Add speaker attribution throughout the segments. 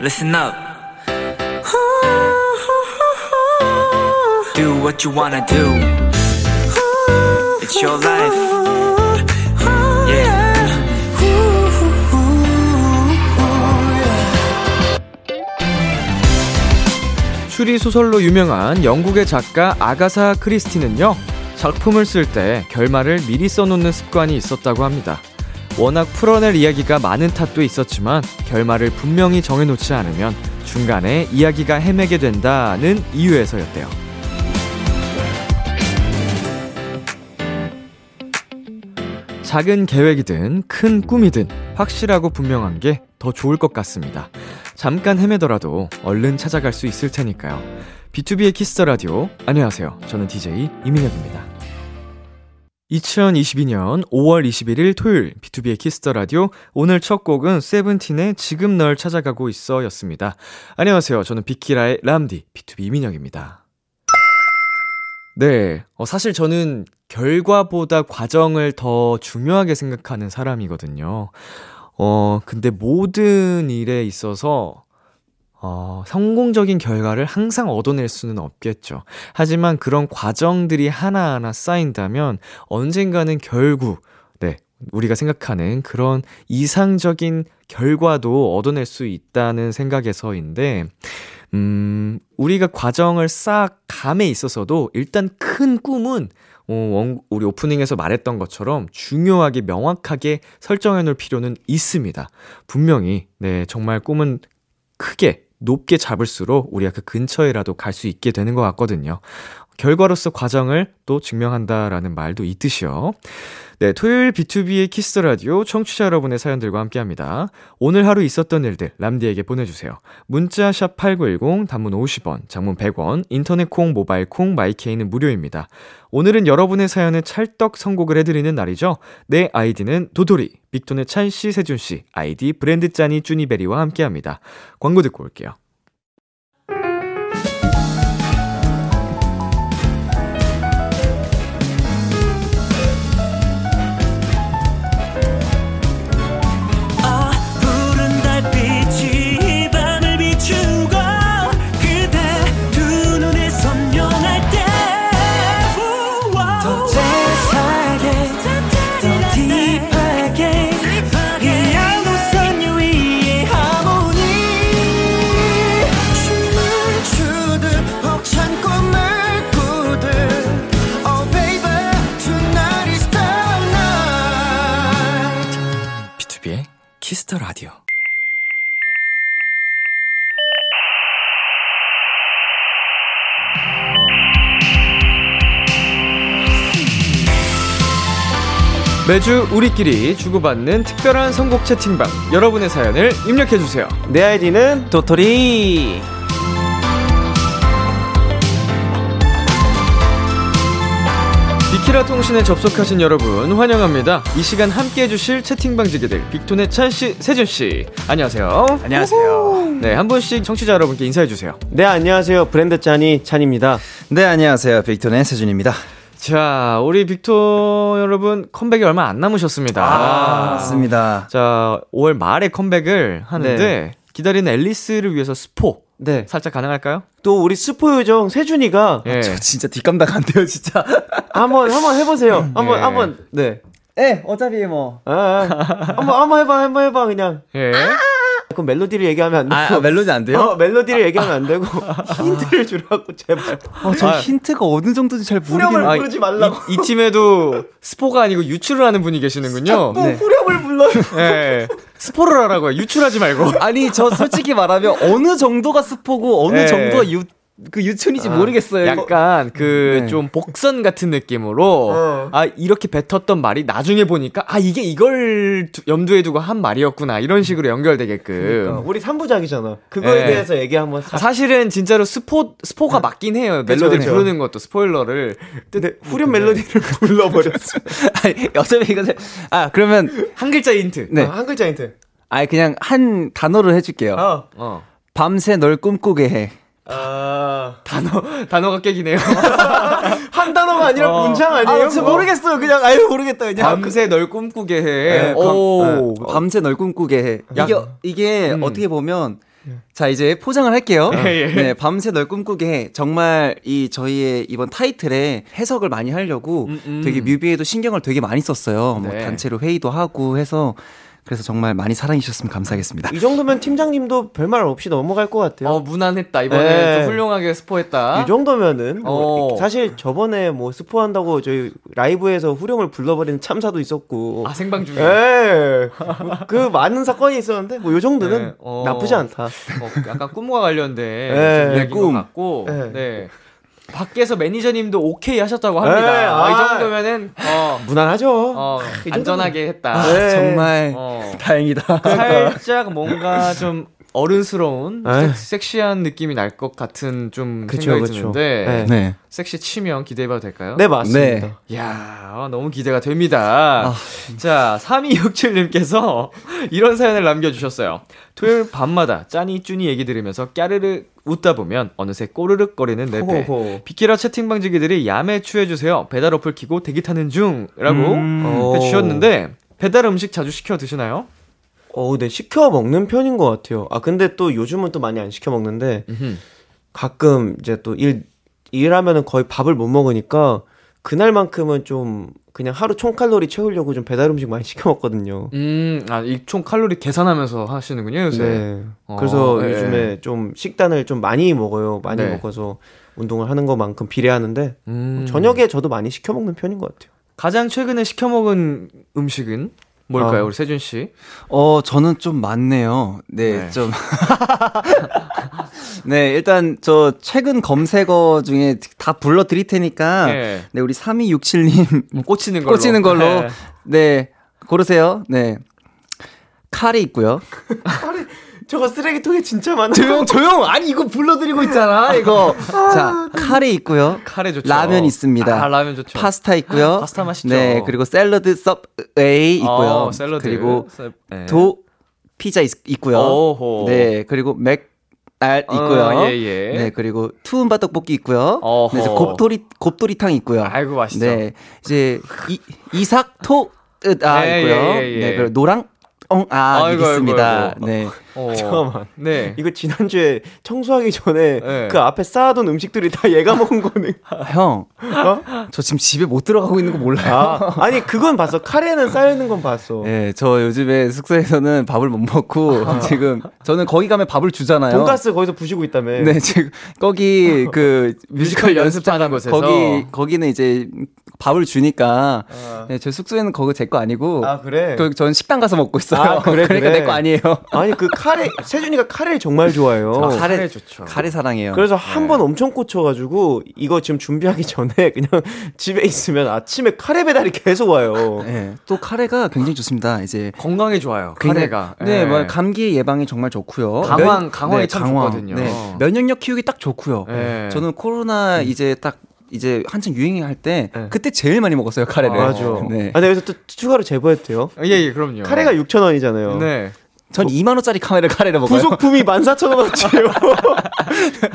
Speaker 1: listen up. Do what you wanna do. It's your life. Yeah.
Speaker 2: 추리 소설로 유명한 영국의 작가 아가사 크리스티는요, 작품을 쓸 때 결말을 미리 써놓는 습관이 있었다고 합니다. 워낙 풀어낼 이야기가 많은 탓도 있었지만 결말을 분명히 정해놓지 않으면 중간에 이야기가 헤매게 된다는 이유에서였대요. 작은 계획이든 큰 꿈이든 확실하고 분명한 게 더 좋을 것 같습니다. 잠깐 헤매더라도 얼른 찾아갈 수 있을 테니까요. 비투비의 Kiss the Radio. 안녕하세요. 저는 DJ 이민혁입니다. 2022년 5월 21일 토요일 비투비의 Kiss the Radio. 오늘 첫 곡은 세븐틴의 지금 널 찾아가고 있어 였습니다. 안녕하세요. 저는 비키라의 람디 B2B 이민혁입니다. 네. 어, 사실 저는 결과보다 과정을 더 중요하게 생각하는 사람이거든요. 어, 근데 모든 일에 있어서 어, 성공적인 결과를 항상 얻어낼 수는 없겠죠. 하지만 그런 과정들이 하나하나 쌓인다면 언젠가는 결국, 네, 우리가 생각하는 그런 이상적인 결과도 얻어낼 수 있다는 생각에서인데, 음, 우리가 과정을 쌓 감에 있어서도 일단 큰 꿈은 어, 원, 우리 오프닝에서 말했던 것처럼 중요하게 명확하게 설정해 놓을 필요는 있습니다. 분명히, 네, 정말 꿈은 크게, 높게 잡을수록 우리가 그 근처에라도 갈 수 있게 되는 것 같거든요. 결과로서 과정을 또 증명한다라는 말도 있듯이요. 네, 토요일 비투비의 Kiss the Radio 청취자 여러분의 사연들과 함께 합니다. 오늘 하루 있었던 일들 람디에게 보내 주세요. 문자 샵 #8910 단문 50원, 장문 100원, 인터넷 콩, 모바일 콩, 마이케이는 무료입니다. 오늘은 여러분의 사연에 찰떡 선곡을 해 드리는 날이죠. 내 아이디는 도토리, 빅톤의 찬 씨, 세준 씨, 아이디 브랜드 짜니 쭈니베리와 함께 합니다. 광고 듣고 올게요.
Speaker 1: 더
Speaker 2: 매주 우리끼리 주고받는 특별한 선곡 채팅방 여러분의 사연을 입력해주세요
Speaker 3: 내 아이디는 도토리.
Speaker 2: 비키라 통신에 접속하신 여러분 환영합니다 이 시간 함께 해 주실 채팅방 지게들 빅톤의 찬씨 세준씨 안녕하세요
Speaker 3: 안녕하세요.
Speaker 2: 네한 분씩 청취자 여러분께 인사해 주세요
Speaker 3: 네, 안녕하세요. 브랜드 짠이 찬입니다.
Speaker 4: 네, 안녕하세요. 빅톤의 세준입니다.
Speaker 2: 자 우리 빅톤 여러분 컴백이 얼마 안 남으셨습니다
Speaker 4: 아, 맞습니다.
Speaker 2: 자 5월 말에 컴백을 하는데
Speaker 3: 네.
Speaker 2: 기다리는 앨리스를 위해서 스포
Speaker 3: 네.
Speaker 2: 살짝 가능할까요?
Speaker 3: 또 우리 스포 요정 세준이가
Speaker 2: 예.
Speaker 4: 저 진짜 뒷감당 안 돼요, 진짜.
Speaker 3: 한번 한번 해 보세요. 한번
Speaker 2: 예.
Speaker 3: 한번 네.
Speaker 4: 예, 어차피 뭐.
Speaker 3: 아, 아. 한번 한번 해봐, 한번 해봐 그냥.
Speaker 2: 예.
Speaker 3: 그 멜로디를 얘기하면 안 되고.
Speaker 4: 아, 멜로디 안 돼요?
Speaker 3: 어, 멜로디를 얘기하면 안 되고 힌트를 주라고 제발.
Speaker 4: 어, 저
Speaker 2: 아.
Speaker 4: 힌트가 어느 정도인지 잘
Speaker 3: 후렴을
Speaker 4: 모르겠는데.
Speaker 2: 아,
Speaker 3: 부르지 말라고.
Speaker 2: 이, 이 팀에도 스포가 아니고 유출을 하는 분이 계시는군요.
Speaker 3: 또 후렴을 불러요.
Speaker 2: 예. 스포를 하라고요. 유출하지 말고.
Speaker 4: 아니, 저 솔직히 말하면 어느 정도가 스포고 어느
Speaker 2: 예.
Speaker 4: 정도가 유, 그 유춘인지 모르겠어요.
Speaker 2: 약간 그
Speaker 4: 네.
Speaker 2: 좀 복선 같은 느낌으로
Speaker 3: 어.
Speaker 2: 아 이렇게 뱉었던 말이 나중에 보니까 아 이게 이걸 두- 염두에 두고 한 말이었구나 이런 식으로 연결되게끔
Speaker 3: 우리 3부작이잖아. 그거에
Speaker 2: 예.
Speaker 3: 대해서 얘기 한번 싹.
Speaker 2: 사실은 진짜로 스포 스포가 맞긴 해요 멜로디
Speaker 3: 그쵸.
Speaker 2: 부르는 것도 스포일러를
Speaker 3: 근데 후렴 멜로디를 불러버렸어.
Speaker 4: 아니, 어차피 이거, 아, 그러면,
Speaker 2: 한 글자 힌트
Speaker 4: 네.
Speaker 3: 아, 한 글자 힌트.
Speaker 4: 아 그냥 한 단어를 해줄게요.
Speaker 3: 어.
Speaker 2: 어
Speaker 4: 밤새 널 꿈꾸게 해.
Speaker 3: 아.
Speaker 2: 단어 단어가 깨기네요
Speaker 3: 한 단어가 아니라
Speaker 2: 어.
Speaker 3: 문장 아니에요?
Speaker 4: 아, 진짜 모르겠어요. 그냥, 아유, 모르겠다, 그냥.
Speaker 2: 밤새 널 꿈꾸게 해
Speaker 4: 네, 밤,
Speaker 2: 오
Speaker 4: 네, 밤새 널 꿈꾸게 해. 이게, 이게
Speaker 2: 음.
Speaker 4: 어떻게 보면, 자, 이제 포장을 할게요.
Speaker 2: 예, 예.
Speaker 4: 네, 밤새 널 꿈꾸게 해. 정말 이 저희의 이번 타이틀에 해석을 많이 하려고
Speaker 2: 음, 음.
Speaker 4: 되게 뮤비에도 신경을 되게 많이 썼어요. 뭐
Speaker 2: 네.
Speaker 4: 단체로 회의도 하고 해서 그래서 정말 많이 사랑해 주셨으면 감사하겠습니다.
Speaker 3: 이 정도면 팀장님도 별말 없이 넘어갈 것 같아요.
Speaker 2: 어, 무난했다. 이번에
Speaker 3: 네.
Speaker 2: 또 훌륭하게 스포했다.
Speaker 3: 이 정도면은 뭐
Speaker 2: 어.
Speaker 3: 사실 저번에 뭐 스포한다고 저희 라이브에서 후렴을 불러버리는 참사도 있었고
Speaker 2: 아, 생방 중에.
Speaker 3: 예. 그 많은 사건이 있었는데 뭐 요 정도는
Speaker 2: 네, 어.
Speaker 3: 나쁘지 않다.
Speaker 2: 어, 약간 꿈과 관련된
Speaker 3: 네,
Speaker 2: 좀 이야기인
Speaker 3: 꿈.
Speaker 2: 것 같고, 네.
Speaker 3: 네.
Speaker 2: 밖에서 매니저님도 오케이 하셨다고 합니다.
Speaker 3: 네,
Speaker 2: 아, 이
Speaker 3: 아.
Speaker 2: 정도면은 어,
Speaker 3: 무난하죠.
Speaker 2: 어,
Speaker 3: 이 정도면-
Speaker 2: 안전하게 했다.
Speaker 3: 네.
Speaker 4: 정말
Speaker 2: 어,
Speaker 4: 다행이다.
Speaker 2: 살짝 뭔가 좀 어른스러운
Speaker 3: 에이.
Speaker 2: 섹, 시한 느낌이 날 것 같은 좀
Speaker 3: 그쵸,
Speaker 2: 생각이
Speaker 3: 그쵸.
Speaker 2: 드는데
Speaker 3: 네.
Speaker 4: 네.
Speaker 2: 섹시 치면 기대해봐도 될까요?
Speaker 3: 네 맞습니다.
Speaker 4: 네.
Speaker 2: 이야 어, 너무 기대가 됩니다.
Speaker 4: 아.
Speaker 2: 자 3267님께서 이런 사연을 남겨주셨어요. 토요일 밤마다 짜니 쭈니 얘기 들으면서 까르르 웃다 보면 어느새 꼬르륵거리는 내 배.
Speaker 3: 호호호.
Speaker 2: 비키라 채팅방지기들이 야메추 해주세요. 배달 어플 키고 대기 타는 중이라고
Speaker 3: 음.
Speaker 2: 해주셨는데 배달 음식 자주 시켜 드시나요?
Speaker 3: 어, 네 시켜 먹는 편인 것 같아요. 아 근데 또 요즘은 또 많이 안 시켜 먹는데 가끔 이제 또 일 일하면은 거의 밥을 못 먹으니까 그날만큼은 좀 그냥 하루 총 칼로리 채우려고 좀 배달 음식 많이 시켜 먹거든요.
Speaker 2: 음, 아, 이 총 칼로리 계산하면서 하시는군요, 요새.
Speaker 3: 네.
Speaker 2: 어,
Speaker 3: 그래서
Speaker 2: 예.
Speaker 3: 요즘에 좀 식단을 좀 많이 먹어요. 많이
Speaker 2: 네.
Speaker 3: 먹어서 운동을 하는 것만큼 비례하는데
Speaker 2: 음.
Speaker 3: 저녁에 저도 많이 시켜 먹는 편인 것 같아요.
Speaker 2: 가장 최근에 시켜 먹은 음식은 뭘까요,
Speaker 3: 아.
Speaker 2: 우리 세준 씨?
Speaker 4: 어, 저는 좀 많네요. 네,
Speaker 2: 네.
Speaker 4: 좀. 네, 일단 저 최근 검색어 중에 다 불러 드릴 테니까
Speaker 2: 예.
Speaker 4: 네, 우리 3267님
Speaker 2: 뭐 꽂히는 걸로.
Speaker 4: 꽂히는 걸로
Speaker 2: 네.
Speaker 4: 네, 고르세요. 네. 칼이 있고요.
Speaker 3: 저거 쓰레기통에 진짜 많아.
Speaker 4: 조용 조용. 아니 이거 불러 드리고 있잖아. 이거. 자, 칼이 있고요.
Speaker 2: 카레 좋죠.
Speaker 4: 라면 있습니다.
Speaker 2: 아, 라면 좋죠.
Speaker 4: 파스타 있고요.
Speaker 2: 파스타 맛있죠.
Speaker 4: 네, 그리고 샐러드 서브웨이 있고요.
Speaker 2: 어, 샐러드.
Speaker 4: 그리고
Speaker 2: 샐- 네.
Speaker 4: 도 피자 있, 있고요.
Speaker 2: 오호.
Speaker 4: 네, 그리고 맥날
Speaker 2: 어,
Speaker 4: 있고요.
Speaker 2: 예, 예.
Speaker 4: 네, 그리고 투움바 떡볶이 있고요.
Speaker 2: 어허.
Speaker 4: 네, 이제 곱도리 곱도리탕 있고요.
Speaker 2: 아이고, 맛있죠.
Speaker 4: 네, 이제 이 이삭토 아
Speaker 2: 예,
Speaker 4: 있고요.
Speaker 2: 예, 예, 예.
Speaker 4: 네, 그리고 노랑 엉 아
Speaker 2: 아이고,
Speaker 4: 있습니다.
Speaker 2: 아이고, 아이고.
Speaker 4: 네.
Speaker 2: 어.
Speaker 3: 잠깐만.
Speaker 2: 네.
Speaker 3: 이거 지난주에 청소하기 전에
Speaker 2: 네.
Speaker 3: 그 앞에 쌓아둔 음식들이 다 얘가 먹은 거네.
Speaker 4: 형,
Speaker 3: 어?
Speaker 4: 저 지금 집에 못 들어가고 있는 거 몰라요?
Speaker 3: 아, 아니 그건 봤어. 카레는 쌓여 있는 건 봤어.
Speaker 4: 네, 저 요즘에 숙소에서는 밥을 못 먹고 지금 저는 거기 가면 밥을 주잖아요.
Speaker 3: 돈가스 거기서 부시고 있다며.
Speaker 4: 네, 지금 거기 그
Speaker 2: 뮤지컬 연습하는 곳에서.
Speaker 4: 거기 거기는 이제 밥을 주니까
Speaker 3: 아.
Speaker 4: 네, 저 숙소에는 거기 제 거 아니고
Speaker 3: 아 그래.
Speaker 4: 그, 전 식당 가서 먹고 있어요.
Speaker 3: 아, 그래,
Speaker 4: 그러니까
Speaker 3: 그래.
Speaker 4: 내거 아니에요.
Speaker 3: 아니 그 카레 세준이가 카레를 정말 좋아해요.
Speaker 2: 저
Speaker 4: 카레
Speaker 2: 카레 좋죠.
Speaker 4: 카레 사랑해요.
Speaker 3: 그래서 한번 엄청 꽂혀가지고 이거 지금 준비하기 전에 그냥 집에 있으면 아침에 카레 배달이 계속 와요.
Speaker 4: 네, 또 카레가 굉장히 좋습니다. 이제
Speaker 2: 건강에 좋아요. 카레가.
Speaker 4: 네,
Speaker 2: 예.
Speaker 4: 뭐 감기 예방에 정말 좋고요.
Speaker 2: 강황,
Speaker 4: 면-
Speaker 2: 강황에 참
Speaker 4: 강황.
Speaker 2: 좋거든요.
Speaker 4: 네, 면역력 키우기 딱 좋고요.
Speaker 2: 네.
Speaker 4: 저는 코로나 이제 딱 이제 한창 유행할 때
Speaker 2: 네.
Speaker 4: 그때 제일 많이 먹었어요 카레를.
Speaker 3: 맞아.
Speaker 4: 네.
Speaker 3: 아, 네, 여기서 또 추가로 제보해도 돼요?
Speaker 2: 예, 예, 그럼요.
Speaker 3: 카레가 6,000원이잖아요.
Speaker 2: 네.
Speaker 4: 전 2만 원짜리 카레를 카레를 먹어요.
Speaker 3: 부속품이 14,000원어치예요.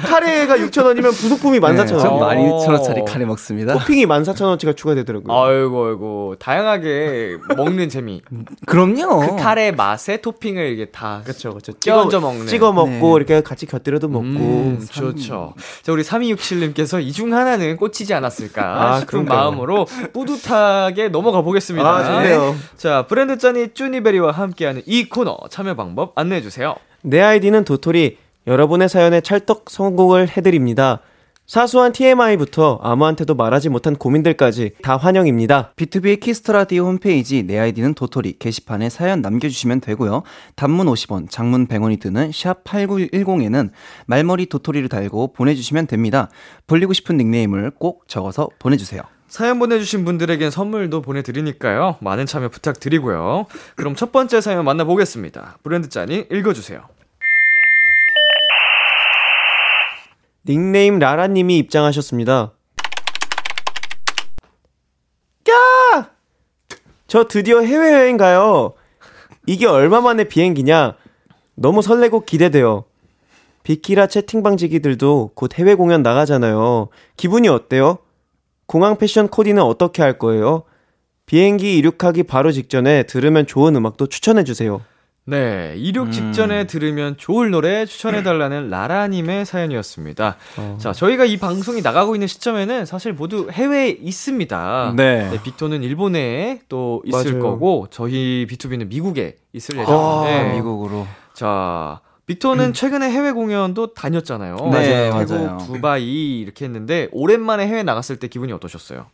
Speaker 3: 카레가 6,000원이면 부속품이 14,000원.
Speaker 4: 전
Speaker 2: 어.
Speaker 4: 12,000원짜리 카레 먹습니다.
Speaker 3: 토핑이 14,000원어치가 추가되더라고요.
Speaker 2: 아이고, 아이고. 다양하게 먹는 재미.
Speaker 4: 그럼요.
Speaker 2: 그 카레 맛에 토핑을 이게 다.
Speaker 3: 그렇죠, 그렇죠.
Speaker 2: 껴얹어 먹는.
Speaker 3: 찍어 먹고
Speaker 4: 네.
Speaker 3: 이렇게 같이 곁들여도 먹고.
Speaker 2: 음, 좋죠. 자, 우리 3267님께서 이 중 하나는 꽂히지 않았을까
Speaker 3: 아,
Speaker 2: 싶은
Speaker 3: 그러니까요.
Speaker 2: 마음으로 뿌듯하게 넘어가 보겠습니다.
Speaker 3: 아, 좋네요.
Speaker 2: 자, 브랜드 짜니 쭈니베리와 함께하는 이 코너 참여 방법 안내해 주세요.
Speaker 3: 내 아이디는 도토리. 여러분의 사연에 찰떡 선곡을 해드립니다. 사소한 TMI부터 아무한테도 말하지 못한 고민들까지 다 환영입니다.
Speaker 4: 비투비의 Kiss the Radio 홈페이지 내 아이디는 도토리 게시판에 사연 남겨주시면 되고요. 단문 50원, 장문 100원이 드는 샵 8910에는 말머리 도토리를 달고 보내주시면 됩니다. 불리고 싶은 닉네임을 꼭 적어서 보내주세요.
Speaker 2: 사연 보내주신 분들에겐 선물도 보내드리니까요. 많은 참여 부탁드리고요. 그럼 첫 번째 사연 만나보겠습니다. 브랜드 짠이 읽어주세요.
Speaker 3: 닉네임 라라님이 입장하셨습니다. 야! 저 드디어 해외여행 가요. 이게 얼마 만에 비행기냐? 너무 설레고 기대돼요. 비키라 채팅방지기들도 곧 해외 공연 나가잖아요. 기분이 어때요? 공항 패션 코디는 어떻게 할 거예요? 비행기 이륙하기 바로 직전에 들으면 좋은 음악도 추천해 주세요.
Speaker 2: 네, 이륙
Speaker 4: 음.
Speaker 2: 직전에 들으면 좋을 노래 추천해달라는 라라님의 사연이었습니다.
Speaker 3: 어.
Speaker 2: 자, 저희가 이 방송이 나가고 있는 시점에는 사실 모두 해외에 있습니다.
Speaker 4: 네.
Speaker 2: 네, 빅토는 일본에 또 있을
Speaker 3: 맞아요.
Speaker 2: 거고, 저희 비투비는 미국에 있을
Speaker 3: 아,
Speaker 2: 예정인데,
Speaker 4: 미국으로.
Speaker 2: 자, 빅토는 최근에 해외 공연도 다녔잖아요.
Speaker 4: 네,
Speaker 2: 태국,
Speaker 4: 맞아요.
Speaker 2: 두바이 이렇게 했는데, 오랜만에 해외 나갔을 때 기분이 어떠셨어요?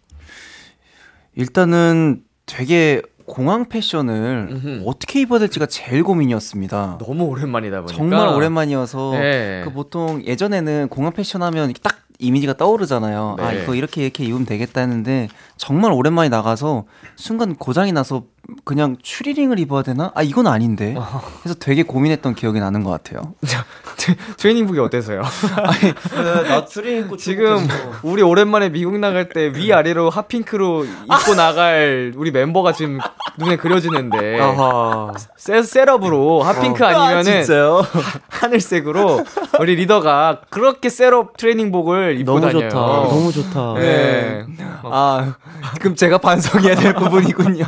Speaker 4: 일단은 되게 공항 패션을
Speaker 2: 음흠.
Speaker 4: 어떻게 입어야 될지가 제일 고민이었습니다.
Speaker 2: 너무 오랜만이다 보니까.
Speaker 4: 정말 오랜만이어서
Speaker 2: 네.
Speaker 4: 그 보통 예전에는 공항 패션 하면 딱 이미지가 떠오르잖아요. 아
Speaker 2: 네.
Speaker 4: 이거 이렇게 이렇게 입으면 되겠다 했는데 정말 오랜만에 나가서 순간 고장이 나서 그냥 추리닝을 입어야 되나? 아 이건 아닌데. 그래서 되게 고민했던 기억이 나는 것 같아요.
Speaker 2: 트레이닝복이 어때서요?
Speaker 3: 나 추리 입고
Speaker 2: 지금 우리 오랜만에 미국 나갈 때 위 아래로 hot pink로 입고 나갈 우리 멤버가 지금 눈에 그려지는데
Speaker 3: 아하.
Speaker 2: 세, setup으로 hot pink 아니면은
Speaker 3: 진짜요?
Speaker 2: 하늘색으로 우리 리더가 그렇게 setup 트레이닝복을 입고
Speaker 3: 너무
Speaker 2: 다녀요.
Speaker 3: 좋다. 너무 좋다.
Speaker 2: 네.
Speaker 4: 아 그럼 제가 반성해야 될 부분이군요.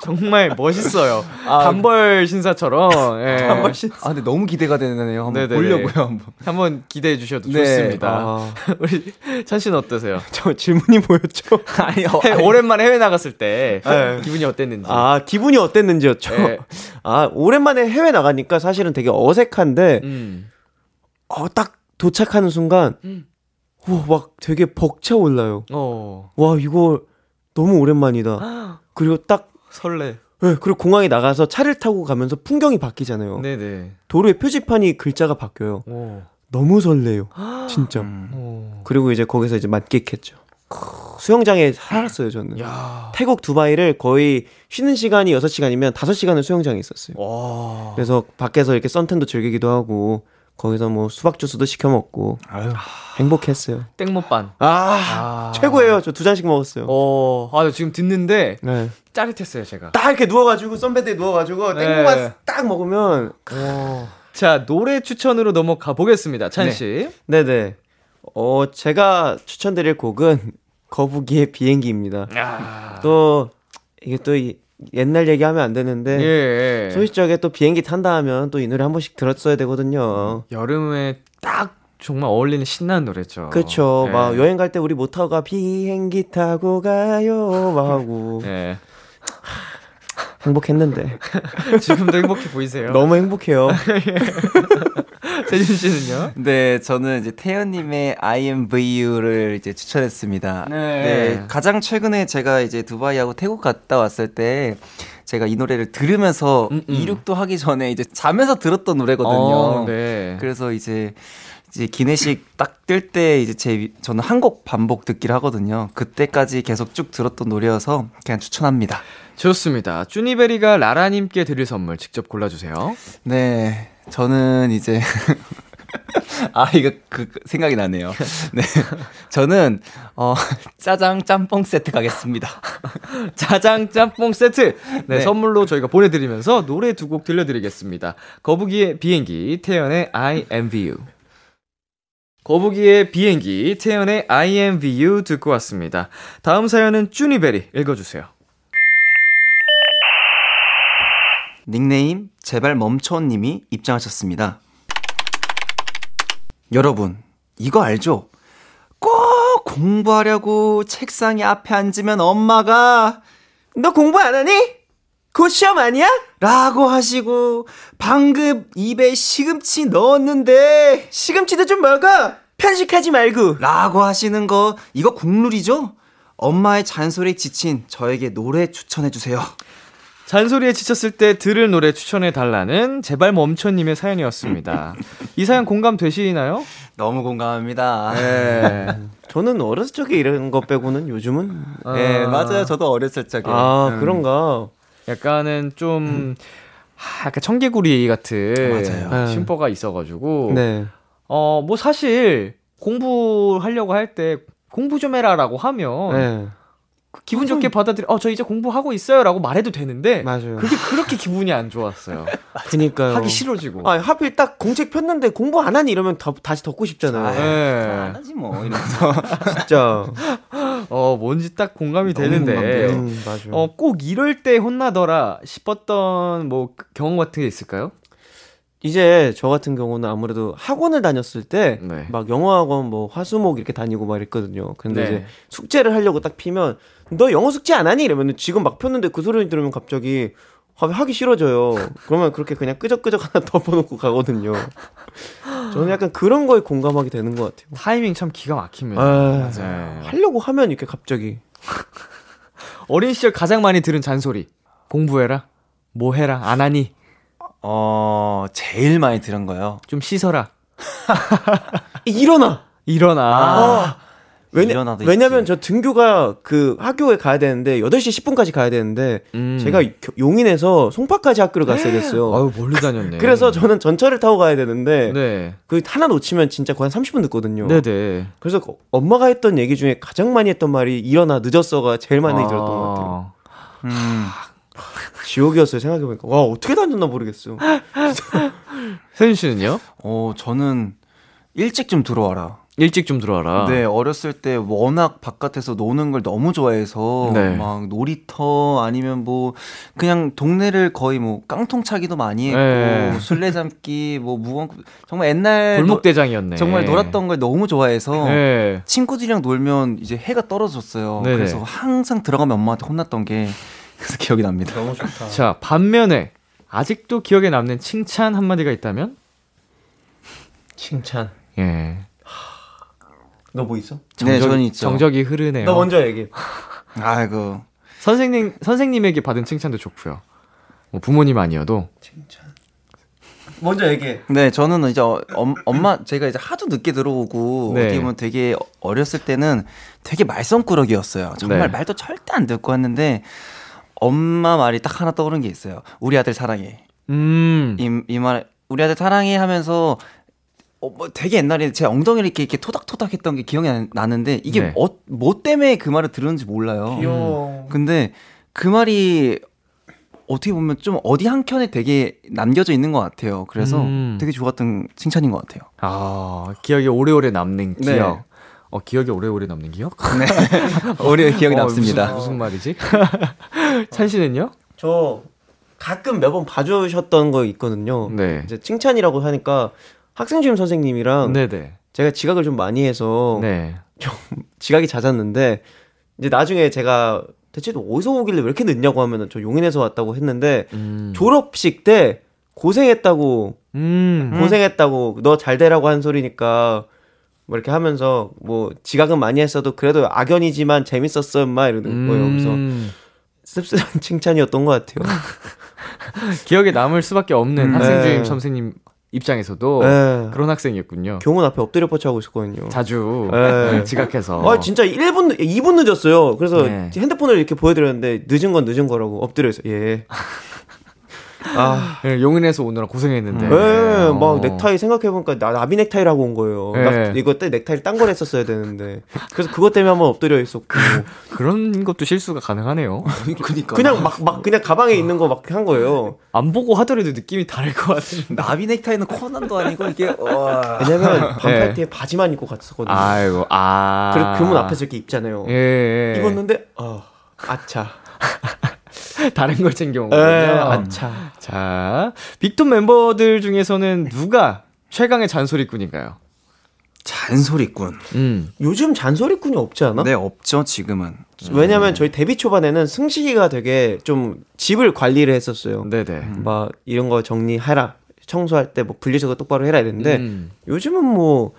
Speaker 2: 정말 멋있어요.
Speaker 4: 아.
Speaker 2: 단벌 신사처럼. 예.
Speaker 4: 아 근데 너무 기대가 되네요. 한번
Speaker 2: 네네네.
Speaker 4: 보려고요. 한번.
Speaker 2: 한번 기대해 주셔도
Speaker 4: 네.
Speaker 2: 좋습니다.
Speaker 3: 아,
Speaker 2: 우리 찬 씨는 어떠세요?
Speaker 3: 저 질문이 뭐였죠?
Speaker 4: 아니요.
Speaker 2: 해- 오랜만에 해외 나갔을 때
Speaker 3: 네.
Speaker 2: 기분이 어땠는지.
Speaker 3: 아, 기분이 어땠는지였죠.
Speaker 2: 네.
Speaker 3: 아, 오랜만에 해외 나가니까 사실은 되게 어색한데,
Speaker 2: 음.
Speaker 3: 어, 딱 도착하는 순간,
Speaker 2: 음.
Speaker 3: 와, 막 되게 벅차올라요.
Speaker 2: 어.
Speaker 3: 와, 이거 너무 오랜만이다. 그리고 딱,
Speaker 2: 설레.
Speaker 3: 네, 그리고 공항에 나가서 차를 타고 가면서 풍경이 바뀌잖아요.
Speaker 2: 네네.
Speaker 3: 도로에 표지판이 글자가 바뀌어요.
Speaker 2: 오.
Speaker 3: 너무 설레요. 진짜.
Speaker 4: 음.
Speaker 2: 오.
Speaker 3: 그리고 이제 거기서 이제 만끽했죠. 수영장에 살았어요, 저는.
Speaker 2: 야.
Speaker 3: 태국 두바이를 거의 쉬는 시간이 6시간이면 5시간은 수영장에 있었어요.
Speaker 2: 와.
Speaker 3: 그래서 밖에서 이렇게 썬텐도 즐기기도 하고 거기서 뭐 수박 주스도 시켜 먹고
Speaker 4: 아유.
Speaker 3: 행복했어요.
Speaker 2: 땡모반.
Speaker 3: 아, 최고예요. 저 두 잔씩 먹었어요.
Speaker 2: 어. 아, 지금 듣는데
Speaker 3: 네.
Speaker 2: 짜릿했어요, 제가.
Speaker 3: 딱 이렇게 누워가지고 선베드에 누워가지고
Speaker 2: 네.
Speaker 3: 땡고만 딱 먹으면
Speaker 2: 자, 노래 추천으로 넘어가 보겠습니다. 찬
Speaker 4: 네.
Speaker 2: 씨.
Speaker 3: 네네. 어 제가 추천드릴 곡은 거북이의 비행기입니다.
Speaker 2: 아.
Speaker 3: 또 이게 또 이- 옛날 얘기하면 안 되는데
Speaker 2: 예.
Speaker 3: 소시적에 또 비행기 탄다 하면 또 이 노래 한 번씩 들었어야 되거든요.
Speaker 2: 여름에 딱 정말 어울리는 신나는 노래죠.
Speaker 3: 그쵸.
Speaker 2: 예.
Speaker 3: 막 여행 갈 때 우리 못 타고 가 비행기 타고 가요. 막 하고
Speaker 2: 예.
Speaker 3: 행복했는데
Speaker 2: 지금도 행복해 보이세요.
Speaker 3: 너무 행복해요.
Speaker 2: 세준 씨는요?
Speaker 4: 네, 저는 이제 태연님의 IMVU를 이제 추천했습니다.
Speaker 2: 네.
Speaker 4: 가장 최근에 제가 이제 두바이하고 태국 갔다 왔을 때 제가 이 노래를 들으면서
Speaker 2: 음, 음.
Speaker 4: 이륙도 하기 전에 이제 자면서 들었던 노래거든요.
Speaker 2: 어, 네.
Speaker 4: 그래서 이제 이제 기내식 딱 뜰 때 이제 제 위- 저는 한 곡 반복 듣기를 하거든요. 그때까지 계속 쭉 들었던 노래여서 그냥 추천합니다.
Speaker 2: 좋습니다. 쭈니베리가 라라님께 드릴 선물 직접 골라주세요.
Speaker 4: 네, 저는 이제 아 이거 그그 생각이 나네요. 네, 저는 어 짜장 짬뽕 세트 가겠습니다.
Speaker 2: 짜장 짬뽕 세트 네,
Speaker 4: 네.
Speaker 2: 선물로 저희가 보내드리면서 노래 두 곡 들려드리겠습니다. 거북이의 비행기 태연의 I Envy You 거북이의 비행기 태연의 I Envy You 듣고 왔습니다. 다음 사연은 쭈니베리 읽어주세요.
Speaker 4: 닉네임 제발 멈춰님이 입장하셨습니다. 여러분 이거 알죠? 꼭 공부하려고 책상에 앞에 앉으면 엄마가
Speaker 3: 너 공부 안 하니? 곧 시험 아니야?
Speaker 4: 라고 하시고 방금 입에 시금치 넣었는데
Speaker 3: 시금치도 좀 먹어. 편식하지 말고.
Speaker 4: 라고 하시는 거 이거 국룰이죠? 엄마의 잔소리에 지친 저에게 노래 추천해 주세요.
Speaker 2: 잔소리에 지쳤을 때 들을 노래 추천해 달라는 제발 멈춰님의 사연이었습니다. 이 사연 공감 되시나요?
Speaker 4: 너무 공감합니다.
Speaker 2: 네.
Speaker 3: 저는 어렸을 적에 이런 거 빼고는 요즘은
Speaker 4: 네, 맞아요. 저도 어렸을 적에.
Speaker 3: 아
Speaker 4: 음.
Speaker 3: 그런가.
Speaker 2: 약간은 좀 하, 약간 청개구리 같은
Speaker 4: 맞아요.
Speaker 3: 네.
Speaker 2: 심보가 있어가지고
Speaker 3: 네.
Speaker 2: 어뭐 사실 공부하려고 할 때 공부 좀 해라라고 하면
Speaker 3: 네.
Speaker 2: 기분 좋게 받아들여 어저 이제 공부하고 있어요라고 말해도 되는데
Speaker 3: 맞아요.
Speaker 2: 그게 그렇게 기분이 안 좋았어요.
Speaker 3: 그니까요.
Speaker 2: 하기 싫어지고.
Speaker 3: 아 하필 딱 공책 폈는데 공부 안 하니 이러면 더, 다시 덮고 싶잖아요.
Speaker 4: 안
Speaker 2: 네.
Speaker 4: 하지 뭐 이러면서.
Speaker 3: 진짜.
Speaker 2: 어, 뭔지 딱 공감이 되는데.
Speaker 3: 음, 맞아요.
Speaker 2: 어, 꼭 이럴 때 혼나더라 싶었던 뭐 경험 같은 게 있을까요?
Speaker 3: 이제 저 같은 경우는 아무래도 학원을 다녔을 때
Speaker 2: 네.
Speaker 3: 막 영어 학원 뭐 화수목 이렇게 다니고 막 이랬거든요. 근데
Speaker 2: 네.
Speaker 3: 이제 숙제를 하려고 딱 피면 너 영어 숙제 안 하니 이러면 지금 막 폈는데 그 소리 들으면 갑자기 하- 하기 싫어져요. 그러면 그렇게 그냥 끄적끄적 하나 덮어놓고 가거든요. 저는 약간 그런 거에 공감하게 되는 것 같아요.
Speaker 2: 타이밍 참 기가 막히면.
Speaker 3: 아,
Speaker 2: 맞아요.
Speaker 3: 하려고 하면 이렇게 갑자기
Speaker 2: 어린 시절 가장 많이 들은 잔소리. 공부해라. 뭐 해라. 안 하니.
Speaker 4: 어, 제일 많이 들은 거요.
Speaker 2: 좀 씻어라.
Speaker 3: 일어나.
Speaker 2: 일어나.
Speaker 3: 왜냐,
Speaker 4: 일어나도
Speaker 3: 왜냐면
Speaker 4: 있지.
Speaker 3: 저 등교가 그 학교에 가야 되는데 8시 10분까지 가야 되는데
Speaker 2: 음.
Speaker 3: 제가 겨- 용인에서 송파까지 학교를 갔어야 됐어요.
Speaker 2: 아유, 멀리 다녔네.
Speaker 3: 그래서 저는 전철을 타고 가야 되는데
Speaker 2: 네.
Speaker 3: 그 하나 놓치면 진짜 거의 한 30분 늦거든요.
Speaker 2: 네네.
Speaker 3: 그래서 그 엄마가 했던 얘기 중에 가장 많이 했던 말이 일어나 늦었어가 제일 많이 들었던 것 같아요.
Speaker 2: 아.
Speaker 4: 음.
Speaker 3: 지옥이었어요 생각해보니까 와 어떻게 다녔나 모르겠어.
Speaker 2: 세윤 씨는요?
Speaker 4: 어, 저는 일찍 좀 들어와라.
Speaker 2: 일찍 좀 들어와라.
Speaker 4: 네, 어렸을 때 워낙 바깥에서 노는 걸 너무 좋아해서
Speaker 2: 네.
Speaker 4: 막 놀이터 아니면 뭐 그냥 동네를 거의 뭐 깡통 차기도 많이 했고
Speaker 2: 네.
Speaker 4: 술래잡기 뭐 무언 정말 옛날
Speaker 2: 골목대장이었네.
Speaker 4: 노- 정말 놀았던 걸 너무 좋아해서
Speaker 2: 네.
Speaker 4: 친구들이랑 놀면 이제 해가 떨어졌어요.
Speaker 2: 네네.
Speaker 4: 그래서 항상 들어가면 엄마한테 혼났던 게 그래서 기억이 납니다.
Speaker 3: 너무 좋다.
Speaker 2: 자, 반면에 아직도 기억에 남는 칭찬 한마디가 있다면?
Speaker 3: 칭찬.
Speaker 2: 예.
Speaker 3: 너 뭐 있어?
Speaker 4: 네, 저는 있죠.
Speaker 2: 정적이 흐르네요.
Speaker 3: 너 먼저 얘기해.
Speaker 4: 아이고.
Speaker 2: 선생님 선생님에게 받은 칭찬도 좋고요. 뭐 부모님 아니어도
Speaker 3: 칭찬. 먼저 얘기해.
Speaker 4: 네, 저는 이제 어- 엄, 엄마 제가 이제 하도 늦게 들어오고
Speaker 2: 네.
Speaker 4: 어떻게 보면 되게 어렸을 때는 되게 말썽꾸러기였어요. 정말
Speaker 2: 네.
Speaker 4: 말도 절대 안 듣고 했는데 엄마 말이 딱 하나 떠오른 게 있어요. 우리 아들 사랑해.
Speaker 2: 음.
Speaker 4: 이 이 말 우리 아들 사랑해 하면서 어, 뭐 되게 옛날에 제 엉덩이를 이렇게, 이렇게 토닥토닥 했던 게 기억이 나- 나는데 이게
Speaker 2: 네.
Speaker 4: 어, 뭐 때문에 그 말을 들었는지 몰라요.
Speaker 3: 귀여워.
Speaker 4: 근데 그 말이 어떻게 보면 좀 어디 한 켠에 되게 남겨져 있는 것 같아요. 그래서
Speaker 2: 음.
Speaker 4: 되게 좋았던 칭찬인 것 같아요.
Speaker 2: 아, 기억에 오래오래 남는
Speaker 4: 네.
Speaker 2: 기억. 어, 기억에 오래오래 남는 기억?
Speaker 4: 네. 오래 기억이
Speaker 2: 어,
Speaker 4: 남습니다.
Speaker 2: 무슨, 무슨 말이지? 찬 씨는요?
Speaker 3: 저 가끔 몇 번 봐주셨던 거 있거든요.
Speaker 2: 네.
Speaker 3: 이제 칭찬이라고 하니까 학생 주임 선생님이랑
Speaker 2: 네네.
Speaker 3: 제가 지각을 좀 많이 해서
Speaker 2: 네.
Speaker 3: 지각이 잦았는데 이제 나중에 제가 대체 너 어디서 오길래 왜 이렇게 늦냐고 하면은 저 용인에서 왔다고 했는데
Speaker 2: 음.
Speaker 3: 졸업식 때 고생했다고
Speaker 2: 음.
Speaker 3: 고생했다고 너 잘 되라고 한 소리니까 뭐 이렇게 하면서 뭐 지각은 많이 했어도 그래도 악연이지만 재밌었어 엄마 이러는 거예요. 그래서
Speaker 2: 음.
Speaker 3: 씁쓸한 칭찬이었던 것 같아요.
Speaker 2: 기억에 남을 수밖에 없는
Speaker 4: 음.
Speaker 2: 학생 주임
Speaker 3: 네.
Speaker 2: 선생님 입장에서도
Speaker 3: 네.
Speaker 2: 그런 학생이었군요.
Speaker 3: 교문 앞에 엎드려 뻗쳐하고 있었거든요.
Speaker 2: 자주
Speaker 3: 네.
Speaker 2: 네, 지각해서.
Speaker 3: 아 진짜 1분 2분 늦었어요. 그래서
Speaker 2: 네.
Speaker 3: 핸드폰을 이렇게 보여드렸는데 늦은 건 늦은 거라고 엎드려 있어. 예. 아.
Speaker 2: 네, 용인에서 오느라 고생했는데.
Speaker 3: 네,
Speaker 2: 어.
Speaker 3: 막 넥타이 생각해보니까 나 나비 넥타이라고 온 거예요.
Speaker 2: 네.
Speaker 3: 나 이거 때 넥타이를 딴 걸 했었어야 되는데 그래서 그것 때문에 한번 엎드려 있었고
Speaker 2: 그 런 것도 실수가 가능하네요.
Speaker 4: 그니까.
Speaker 3: 그냥 막 막 그냥 가방에 있는 거 막 한 거예요.
Speaker 2: 안 보고 하더라도 느낌이 다를 것 같은.
Speaker 4: 나비 넥타이는 코난도 아니고 이게 와.
Speaker 3: 왜냐면 반팔티에 바지만 입고 갔었거든요.
Speaker 2: 아이고, 아.
Speaker 3: 그리고 교문 앞에서 이렇게 입잖아요.
Speaker 2: 예, 예.
Speaker 3: 입었는데 아 아차.
Speaker 2: 다른 걸 챙겨온
Speaker 3: 에,
Speaker 2: 거군요.
Speaker 3: 아차.
Speaker 2: 자, 빅톤 멤버들 중에서는 누가 최강의 잔소리꾼인가요?
Speaker 4: 잔소리꾼.
Speaker 2: 음.
Speaker 3: 요즘 잔소리꾼이 없지 않아?
Speaker 4: 네, 없죠, 지금은.
Speaker 3: 왜냐면 저희 데뷔 초반에는 승식이가 되게 좀 집을 관리를 했었어요.
Speaker 2: 네네.
Speaker 3: 막 이런 거 정리해라. 청소할 때 뭐 분리수거 똑바로 해라 이랬는데
Speaker 2: 음.
Speaker 3: 요즘은 뭐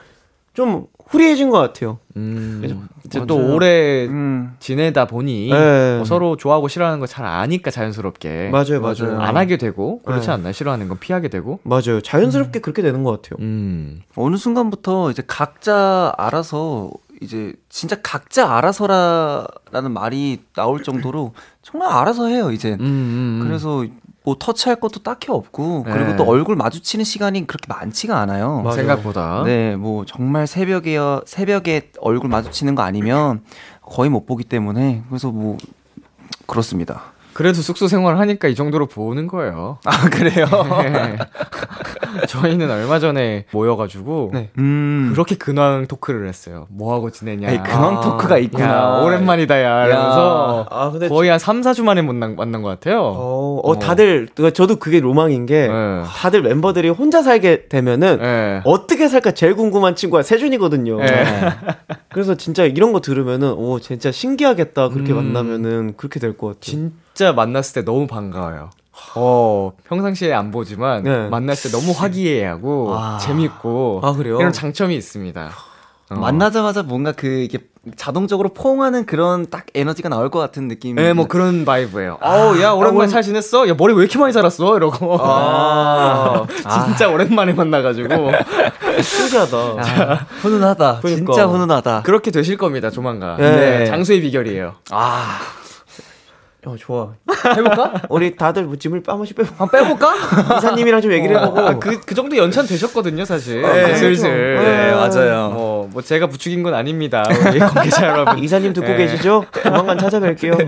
Speaker 3: 좀 후리해진 것 같아요.
Speaker 2: 음. 이제
Speaker 3: 맞아요.
Speaker 2: 또 오래
Speaker 4: 음.
Speaker 2: 지내다 보니
Speaker 3: 네.
Speaker 2: 뭐 서로 좋아하고 싫어하는 거 잘 아니까 자연스럽게
Speaker 3: 맞아요, 맞아요.
Speaker 2: 안 하게 되고 그렇지
Speaker 3: 네.
Speaker 2: 않나요? 싫어하는 건 피하게 되고.
Speaker 3: 맞아요. 자연스럽게 그렇게 되는 것 같아요.
Speaker 2: 음.
Speaker 4: 어느 순간부터 이제 각자 알아서 이제 진짜 각자 알아서라라는 말이 나올 정도로 정말 알아서 해요, 이제.
Speaker 2: 음, 음, 음.
Speaker 4: 그래서 뭐 터치할 것도 딱히 없고 그리고
Speaker 2: 네.
Speaker 4: 또 얼굴 마주치는 시간이 그렇게 많지가 않아요.
Speaker 3: 맞아요.
Speaker 2: 생각보다.
Speaker 4: 네, 뭐 정말 새벽에 새벽에 얼굴 마주치는 거 아니면 거의 못 보기 때문에 그래서 뭐 그렇습니다.
Speaker 2: 그래도 숙소 생활을 하니까 이 정도로 보는 거예요.
Speaker 4: 아, 그래요?
Speaker 2: 네. 저희는 얼마 전에 모여가지고
Speaker 3: 네.
Speaker 4: 음.
Speaker 2: 그렇게 근황 토크를 했어요. 뭐 하고 지내냐.
Speaker 4: 아니, 근황
Speaker 3: 아,
Speaker 4: 토크가 있구나.
Speaker 2: 야, 오랜만이다, 야. 이러면서
Speaker 3: 아, 근데
Speaker 2: 거의 한 3, 4주 만에 만난, 만난 것 같아요.
Speaker 3: 어, 어, 다들, 저도 그게 로망인 게,
Speaker 2: 네.
Speaker 3: 다들 멤버들이 혼자 살게 되면은,
Speaker 2: 네.
Speaker 3: 어떻게 살까 제일 궁금한 친구가 세준이거든요.
Speaker 2: 네.
Speaker 3: 그래서 진짜 이런 거 들으면은, 오, 진짜 신기하겠다. 그렇게
Speaker 2: 음.
Speaker 3: 만나면은, 그렇게 될 것 같아요.
Speaker 2: 진짜 만났을 때 너무 반가워요. 어, 평상시에 안 보지만
Speaker 3: 네.
Speaker 2: 만났을 때 너무 화기애애하고
Speaker 4: 아.
Speaker 2: 재밌고
Speaker 3: 아, 그래요?
Speaker 2: 이런 장점이 있습니다. 어.
Speaker 4: 만나자마자 뭔가 그 이게 자동적으로 포옹하는 그런 딱 에너지가 나올 것 같은 느낌.
Speaker 2: 네, 뭐 그런 바이브예요. 어우, 야, 오랜만에 잘 지냈어? 야, 머리 왜 이렇게 많이 자랐어? 이러고.
Speaker 3: 아,
Speaker 2: 진짜 오랜만에 만나가지고.
Speaker 3: 신기하다.
Speaker 4: 아, 훈훈하다.
Speaker 3: 그러니까.
Speaker 4: 진짜 훈훈하다.
Speaker 2: 그렇게 되실 겁니다, 조만간.
Speaker 3: 네.
Speaker 2: 네, 장수의 비결이에요.
Speaker 4: 아,
Speaker 3: 어, 좋아.
Speaker 4: 해볼까?
Speaker 3: 우리 다들 뭐 짐을 한 번씩 빼고,
Speaker 4: 한번 빼볼까?
Speaker 3: 이사님이랑 좀 얘기를 해보고.
Speaker 2: 아, 그, 그 정도 연찬 되셨거든요, 사실.
Speaker 3: 네,
Speaker 2: 슬슬.
Speaker 3: 그렇죠. 네,
Speaker 4: 맞아요.
Speaker 2: 뭐, 뭐, 제가 부추긴 건 아닙니다. 우리 관계자 여러분.
Speaker 3: 이사님 듣고
Speaker 2: 네.
Speaker 3: 계시죠? 조만간 찾아뵐게요.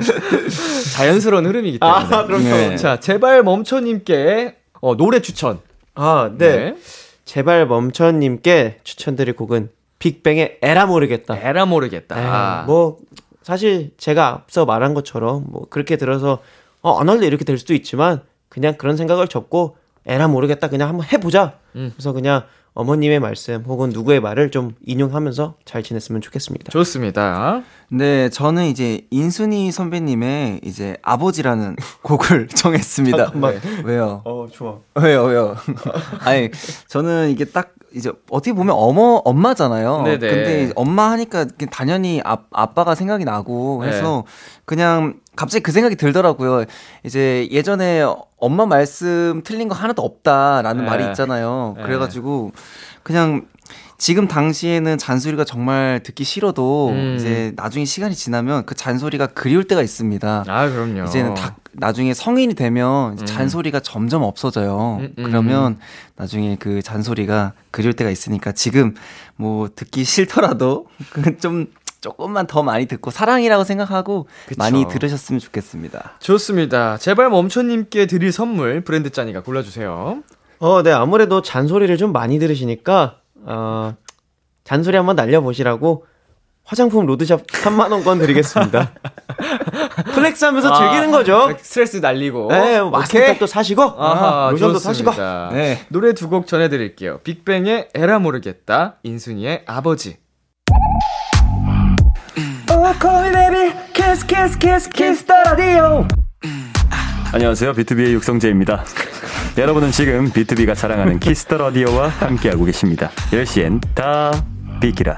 Speaker 2: 자연스러운 흐름이기 때문에.
Speaker 3: 아, 그럼요.
Speaker 4: 네.
Speaker 2: 자, 제발 멈춰님께 어, 노래 추천.
Speaker 3: 아, 네. 제발 멈춰님께 추천드릴 곡은 빅뱅의 에라 모르겠다.
Speaker 2: 에라 모르겠다.
Speaker 3: 네, 뭐 사실 제가 앞서 말한 것처럼 뭐 그렇게 들어서 어, 안 할래 이렇게 될 수도 있지만 그냥 그런 생각을 접고 에라 모르겠다 그냥 한번 해보자.
Speaker 2: 음.
Speaker 3: 그래서 그냥 어머님의 말씀 혹은 누구의 말을 좀 인용하면서 잘 지냈으면 좋겠습니다.
Speaker 2: 좋습니다.
Speaker 4: 네, 저는 이제 인순이 선배님의 이제 아버지라는 곡을 정했습니다.
Speaker 3: 잠깐만.
Speaker 4: 네. 왜요?
Speaker 3: 어 좋아.
Speaker 4: 왜요, 왜요? 아니, 저는 이게 딱 이제 어떻게 보면 어머 엄마잖아요.
Speaker 2: 네네.
Speaker 4: 근데 엄마 하니까 당연히 아, 아빠가 생각이 나고
Speaker 2: 네.
Speaker 4: 해서 그냥 갑자기 그 생각이 들더라고요. 이제 예전에 엄마 말씀 틀린 거 하나도 없다라는
Speaker 2: 네.
Speaker 4: 말이 있잖아요.
Speaker 2: 네.
Speaker 4: 그래가지고 그냥 지금 당시에는 잔소리가 정말 듣기 싫어도
Speaker 2: 음.
Speaker 4: 이제 나중에 시간이 지나면 그 잔소리가 그리울 때가 있습니다.
Speaker 2: 아, 그럼요.
Speaker 4: 이제는 다 나중에 성인이 되면
Speaker 2: 음.
Speaker 4: 잔소리가 점점 없어져요.
Speaker 2: 음, 음,
Speaker 4: 그러면 나중에 그 잔소리가 그리울 때가 있으니까 지금 뭐 듣기 싫더라도 그좀 조금만 더 많이 듣고 사랑이라고 생각하고
Speaker 2: 그쵸.
Speaker 4: 많이 들으셨으면 좋겠습니다.
Speaker 2: 좋습니다. 제발 멈춰님께 드릴 선물 브랜드 짜니가 골라주세요.
Speaker 3: 어, 네 아무래도 잔소리를 좀 많이 들으시니까 어, 잔소리 한번 날려보시라고 화장품 road shop 3만 원권 드리겠습니다. flex하면서
Speaker 2: 아,
Speaker 3: 즐기는 거죠.
Speaker 2: 스트레스 날리고.
Speaker 3: 네, 뭐 마스크팩도 사시고
Speaker 2: 아하,
Speaker 3: 로션도
Speaker 2: 좋습니다.
Speaker 3: 사시고.
Speaker 4: 네.
Speaker 2: 노래 두 곡 전해드릴게요. 빅뱅의 에라 모르겠다, 인순이의 아버지.
Speaker 5: 안녕하세요. 비투비의 육성재입니다. 여러분은 지금 비투비가 자랑하는 Kiss the Radio와 함께하고 계십니다. 10시엔 다 비키라.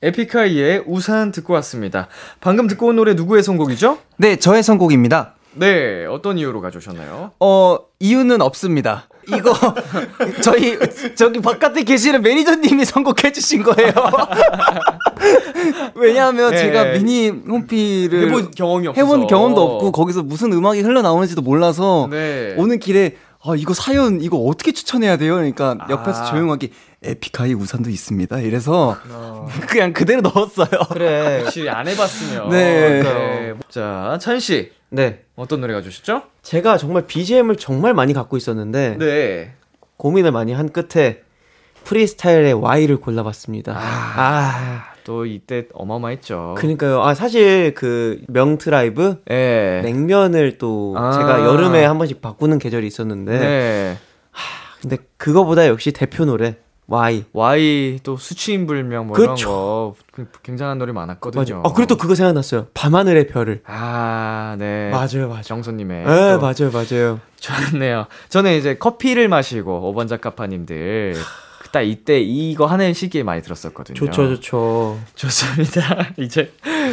Speaker 2: 에픽하이의 우산 듣고 왔습니다. 방금 듣고 온 노래 누구의 선곡이죠?
Speaker 4: 네, 저의 선곡입니다.
Speaker 2: 네, 어떤 이유로 가져오셨나요?
Speaker 4: 어, 이유는 없습니다. 이거 저희 저기 바깥에 계시는 매니저님이 선곡해 주신 거예요. 왜냐하면
Speaker 2: 네.
Speaker 4: 제가 미니 홈피를
Speaker 2: 해본 경험이 없어서.
Speaker 4: 해본 경험도 없고 거기서 무슨 음악이 흘러나오는지도 몰라서
Speaker 2: 네.
Speaker 4: 오는 길에 아 이거 사연 이거 어떻게 추천해야 돼요? 그러니까 옆에서
Speaker 2: 아.
Speaker 4: 조용하게 에픽하이 우산도 있습니다. 이래서
Speaker 2: 어,
Speaker 4: 그냥 그대로 넣었어요.
Speaker 3: 그래.
Speaker 2: 혹시 안 해봤으면.
Speaker 4: 네.
Speaker 2: 네. 자, 찬 씨.
Speaker 3: 네.
Speaker 2: 어떤 노래 가져오셨죠?
Speaker 3: 제가 정말 BGM을 정말 많이 갖고 있었는데
Speaker 2: 네.
Speaker 3: 고민을 많이 한 끝에 프리스타일의 Y를 골라봤습니다. 아,
Speaker 2: 또 이때 어마어마했죠.
Speaker 3: 그러니까요. 아 사실 그 명트라이브
Speaker 2: 네.
Speaker 3: 냉면을 또
Speaker 2: 아.
Speaker 3: 제가 여름에 한 번씩 바꾸는 계절이 있었는데
Speaker 2: 네.
Speaker 3: 근데 그거보다 역시 대표 노래 Y.
Speaker 2: Y 또 수치인불명 뭐
Speaker 3: 그쵸.
Speaker 2: 이런 거 그- 굉장한 노래 많았거든요.
Speaker 3: 맞아. 아 그리고 또 그거 생각났어요. 밤하늘의 별을.
Speaker 2: 아, 네.
Speaker 3: 맞아요, 맞아요.
Speaker 2: 정소님의.
Speaker 3: 네,
Speaker 2: 또
Speaker 3: 맞아요, 맞아요.
Speaker 2: 좋네요. 저는 이제 커피를 마시고 5번 작가파님들 딱 이때 이거 하는 시기에 많이 들었었거든요.
Speaker 3: 좋죠, 좋죠.
Speaker 2: 좋습니다. 이제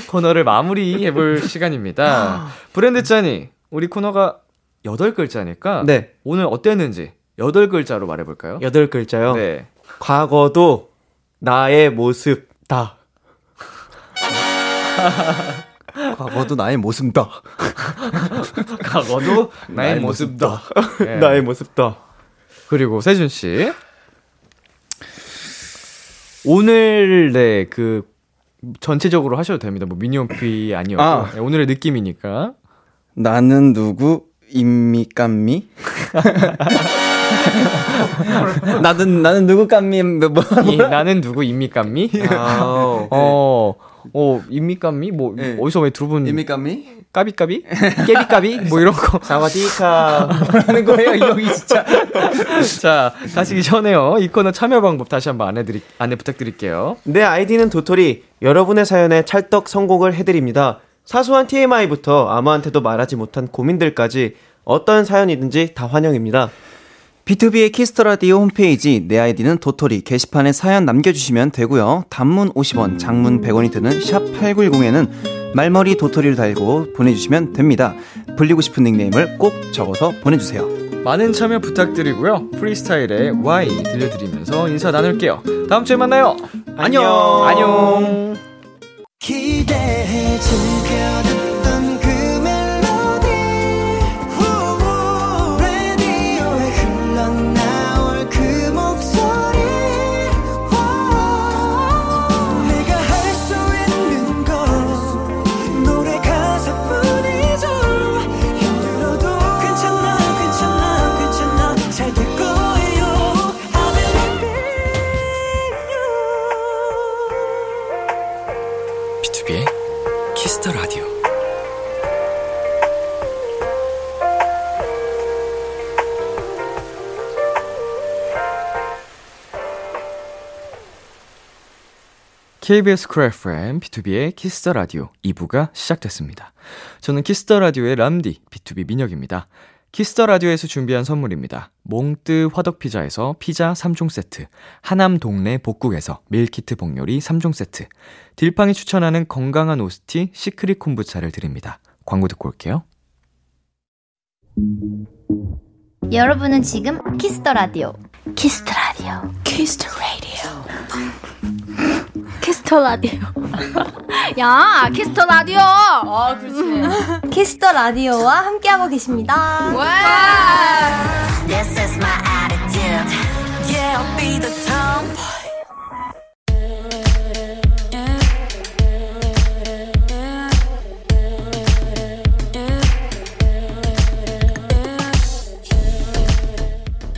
Speaker 2: 코너를 마무리해 볼 시간입니다. 브랜드 짠이 우리 코너가 8 글자니까
Speaker 3: 네,
Speaker 2: 오늘 어땠는지 8 글자로 말해 볼까요?
Speaker 3: 여덟 글자요.
Speaker 2: 네.
Speaker 3: 과거도 나의 모습다.
Speaker 4: 과거도 나의 모습다.
Speaker 2: 과거도 나의
Speaker 4: 나의
Speaker 2: 모습다. 네.
Speaker 3: 나의 모습다.
Speaker 2: 그리고 세준 씨. 오늘 네그 전체적으로 하셔도 됩니다. 뭐 미니홈피 아니어도
Speaker 4: 아.
Speaker 2: 네, 오늘의 느낌이니까.
Speaker 4: 나는 누구 입니까미? 나는 나는 누구 깜미 뭐
Speaker 2: 이, 나는 누구입니까미?
Speaker 3: 아우.
Speaker 2: 어, 어, 입니까미? 뭐,
Speaker 4: 네.
Speaker 2: 어디서 왜두 분,
Speaker 4: 입니까미?
Speaker 2: 까비까비? 깨비까비? 뭐 이런 거.
Speaker 3: 사와디카.
Speaker 4: 하는 거예요 이 형이 진짜.
Speaker 2: 자, 가시기 전에요. 이 코너 참여 방법 다시 한번 안내 드리, 안내 부탁드릴게요.
Speaker 3: 내 아이디는 도토리. 여러분의 사연에 찰떡 성공을 해드립니다. 사소한 TMI부터 아무한테도 말하지 못한 고민들까지 어떤 사연이든지 다 환영입니다.
Speaker 4: 비투비의 Kiss the Radio 홈페이지 내 아이디는 도토리 게시판에 사연 남겨주시면 되고요. 단문 50원, 장문 100원이 드는 샵 #8910에는 말머리 도토리를 달고 보내주시면 됩니다. 불리고 싶은 닉네임을 꼭 적어서 보내주세요.
Speaker 2: 많은 참여 부탁드리고요. 프리스타일의 Y 들려드리면서 인사 나눌게요. 다음 주에 만나요.
Speaker 3: 안녕.
Speaker 2: 안녕. KBS 쿨 FM, B2B의 키스터 라디오 2부가 시작됐습니다. 저는 키스터 라디오의 람디, B2B 민혁입니다. 키스터 라디오에서 준비한 선물입니다. 몽뜨 화덕 피자에서 피자 3종 세트, 하남 동네 복국에서 밀키트 복요리 3종 세트, 딜팡이 추천하는 건강한 오스티 시크릿 콤부차를 드립니다. 광고 듣고 올게요.
Speaker 6: 여러분은 지금 Kiss the Radio. 키스터 라디오. 키스터 라디오. 키스터 라디오.
Speaker 7: 야, 키스터 라디오. 어, 그렇지.
Speaker 6: Kiss the Radio와 함께하고 계십니다.
Speaker 7: 와.
Speaker 1: This is my attitude. Yeah, I'll be the tomboy.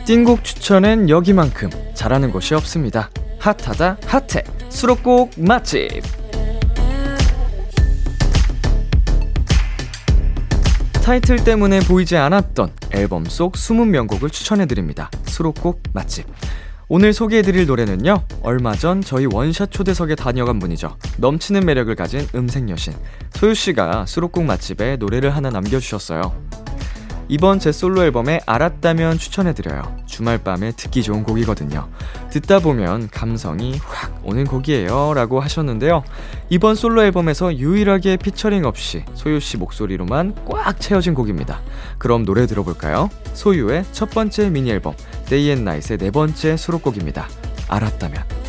Speaker 2: 띵곡 추천엔 여기만큼 잘하는 곳이 없습니다. 핫하다 핫해 수록곡 맛집. 타이틀 때문에 보이지 않았던 앨범 속 숨은 명곡을 추천해드립니다. 수록곡 맛집. 오늘 소개해드릴 노래는요 얼마 전 저희 원샷 초대석에 다녀간 분이죠. 넘치는 매력을 가진 음색 여신 소유씨가 수록곡 맛집에 노래를 하나 남겨주셨어요 이번 제 솔로 앨범에 알았다면 추천해드려요. 주말 밤에 듣기 좋은 곡이거든요. 듣다 보면 감성이 확 오는 곡이에요. 라고 하셨는데요. 이번 솔로 앨범에서 유일하게 피처링 없이 소유씨 목소리로만 꽉 채워진 곡입니다. 그럼 노래 들어볼까요? 소유의 첫 번째 미니 앨범, Day and Night의 네 번째 수록곡입니다. 알았다면.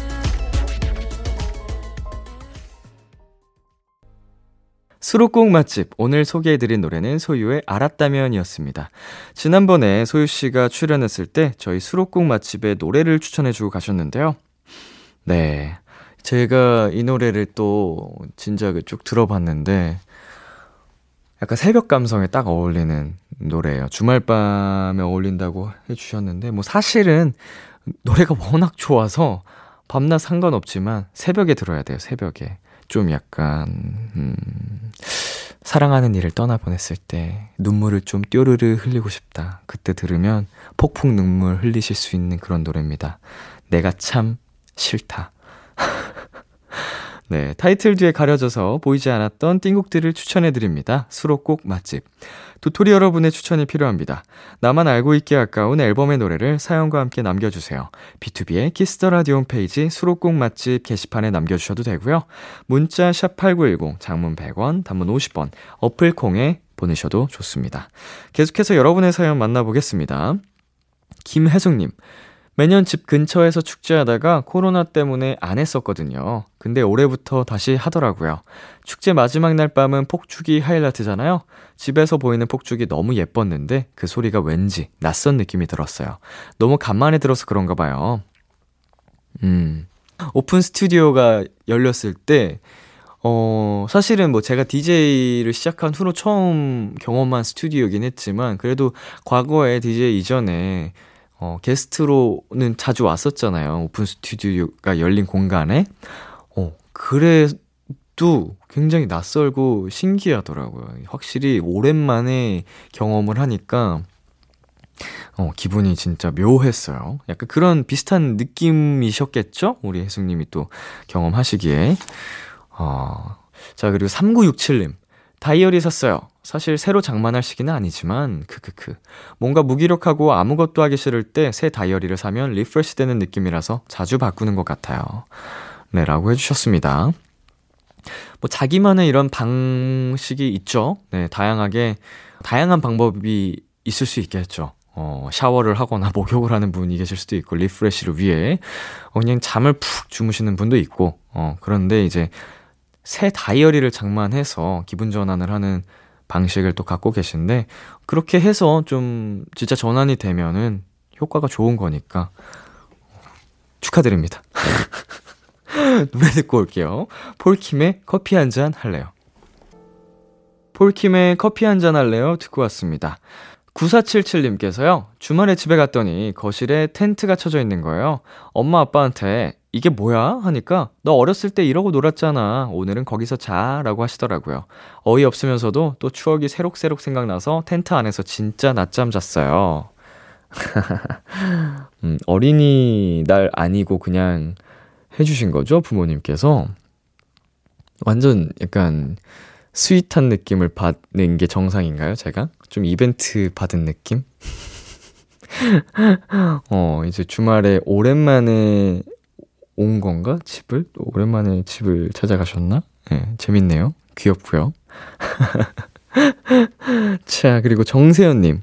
Speaker 2: 수록곡 맛집 오늘 소개해드린 노래는 소유의 알았다면이었습니다. 지난번에 소유 씨가 출연했을 때 저희 수록곡 맛집에 노래를 추천해주고 가셨는데요. 네. 제가 이 노래를 또 진작에 쭉 들어봤는데 약간 새벽 감성에 딱 어울리는 노래예요. 주말 밤에 어울린다고 해주셨는데 뭐 사실은 노래가 워낙 좋아서 밤낮 상관없지만 새벽에 들어야 돼요. 새벽에. 좀 약간 음, 사랑하는 이를 떠나보냈을 때 눈물을 좀 뾰르르 흘리고 싶다. 그때 들으면 폭풍 눈물 흘리실 수 있는 그런 노래입니다. 내가 참 싫다. 네, 타이틀 뒤에 가려져서 보이지 않았던 띵곡들을 추천해드립니다. 수록곡 맛집. 도토리 여러분의 추천이 필요합니다. 나만 알고 있기 아까운 앨범의 노래를 사연과 함께 남겨주세요. B2B의 키스터 라디오 홈페이지 수록곡 맛집 게시판에 남겨주셔도 되고요. 문자 샵 8910, 장문 100원, 단문 50원, 어플 콩에 보내셔도 좋습니다. 계속해서 여러분의 사연 만나보겠습니다. 김혜숙님, 매년 집 근처에서 축제하다가 코로나 때문에 안 했었거든요. 근데 올해부터 다시 하더라고요. 축제 마지막 날 밤은 폭죽이 하이라이트잖아요. 집에서 보이는 폭죽이 너무 예뻤는데 그 소리가 왠지 낯선 느낌이 들었어요. 너무 간만에 들어서 그런가 봐요. 음. 오픈 스튜디오가 열렸을 때, 어, 사실은 뭐 제가 DJ를 시작한 후로 처음 경험한 스튜디오긴 했지만, 그래도 과거에 DJ 이전에, 어, 게스트로는 자주 왔었잖아요. 오픈 스튜디오가 열린 공간에. 어, 그래도 굉장히 낯설고 신기하더라고요. 확실히 오랜만에 경험을 하니까, 어, 기분이 진짜 묘했어요. 약간 그런 비슷한 느낌이셨겠죠? 우리 혜숙님이 또 경험하시기에. 어, 자, 그리고 3967님. 다이어리 샀어요. 사실 새로 장만할 시기는 아니지만, 크크크. 뭔가 무기력하고 아무것도 하기 싫을 때 새 다이어리를 사면 refresh 되는 느낌이라서 자주 바꾸는 것 같아요. 네, 라고 해주셨습니다. 뭐, 자기만의 이런 방식이 있죠. 네, 다양하게, 다양한 방법이 있을 수 있겠죠. 어, 샤워를 하거나 목욕을 하는 분이 계실 수도 있고, 리프레시를 위해, 어, 그냥 잠을 푹 주무시는 분도 있고, 어, 그런데 이제, 새 다이어리를 장만해서 기분 전환을 하는 방식을 또 갖고 계신데, 그렇게 해서 좀 진짜 전환이 되면은 효과가 좋은 거니까, 축하드립니다. 노래 듣고 올게요. 폴킴의 커피 한 잔 할래요. 폴킴의 커피 한 잔 할래요? 듣고 왔습니다. 9477님께서요, 주말에 집에 갔더니 거실에 텐트가 쳐져 있는 거예요. 엄마 아빠한테 이게 뭐야? 하니까 너 어렸을 때 이러고 놀았잖아. 오늘은 거기서 자. 라고 하시더라고요. 어이없으면서도 또 추억이 새록새록 생각나서 텐트 안에서 진짜 낮잠 잤어요. 음, 어린이날 아니고 그냥 해주신 거죠? 부모님께서. 완전 약간 스윗한 느낌을 받는 게 정상인가요, 제가? 좀 이벤트 받은 느낌? 어, 이제 주말에 오랜만에 온 건가? 집을? 오랜만에 집을 찾아가셨나? 예, 네, 재밌네요. 귀엽고요. 자, 그리고 정세현님.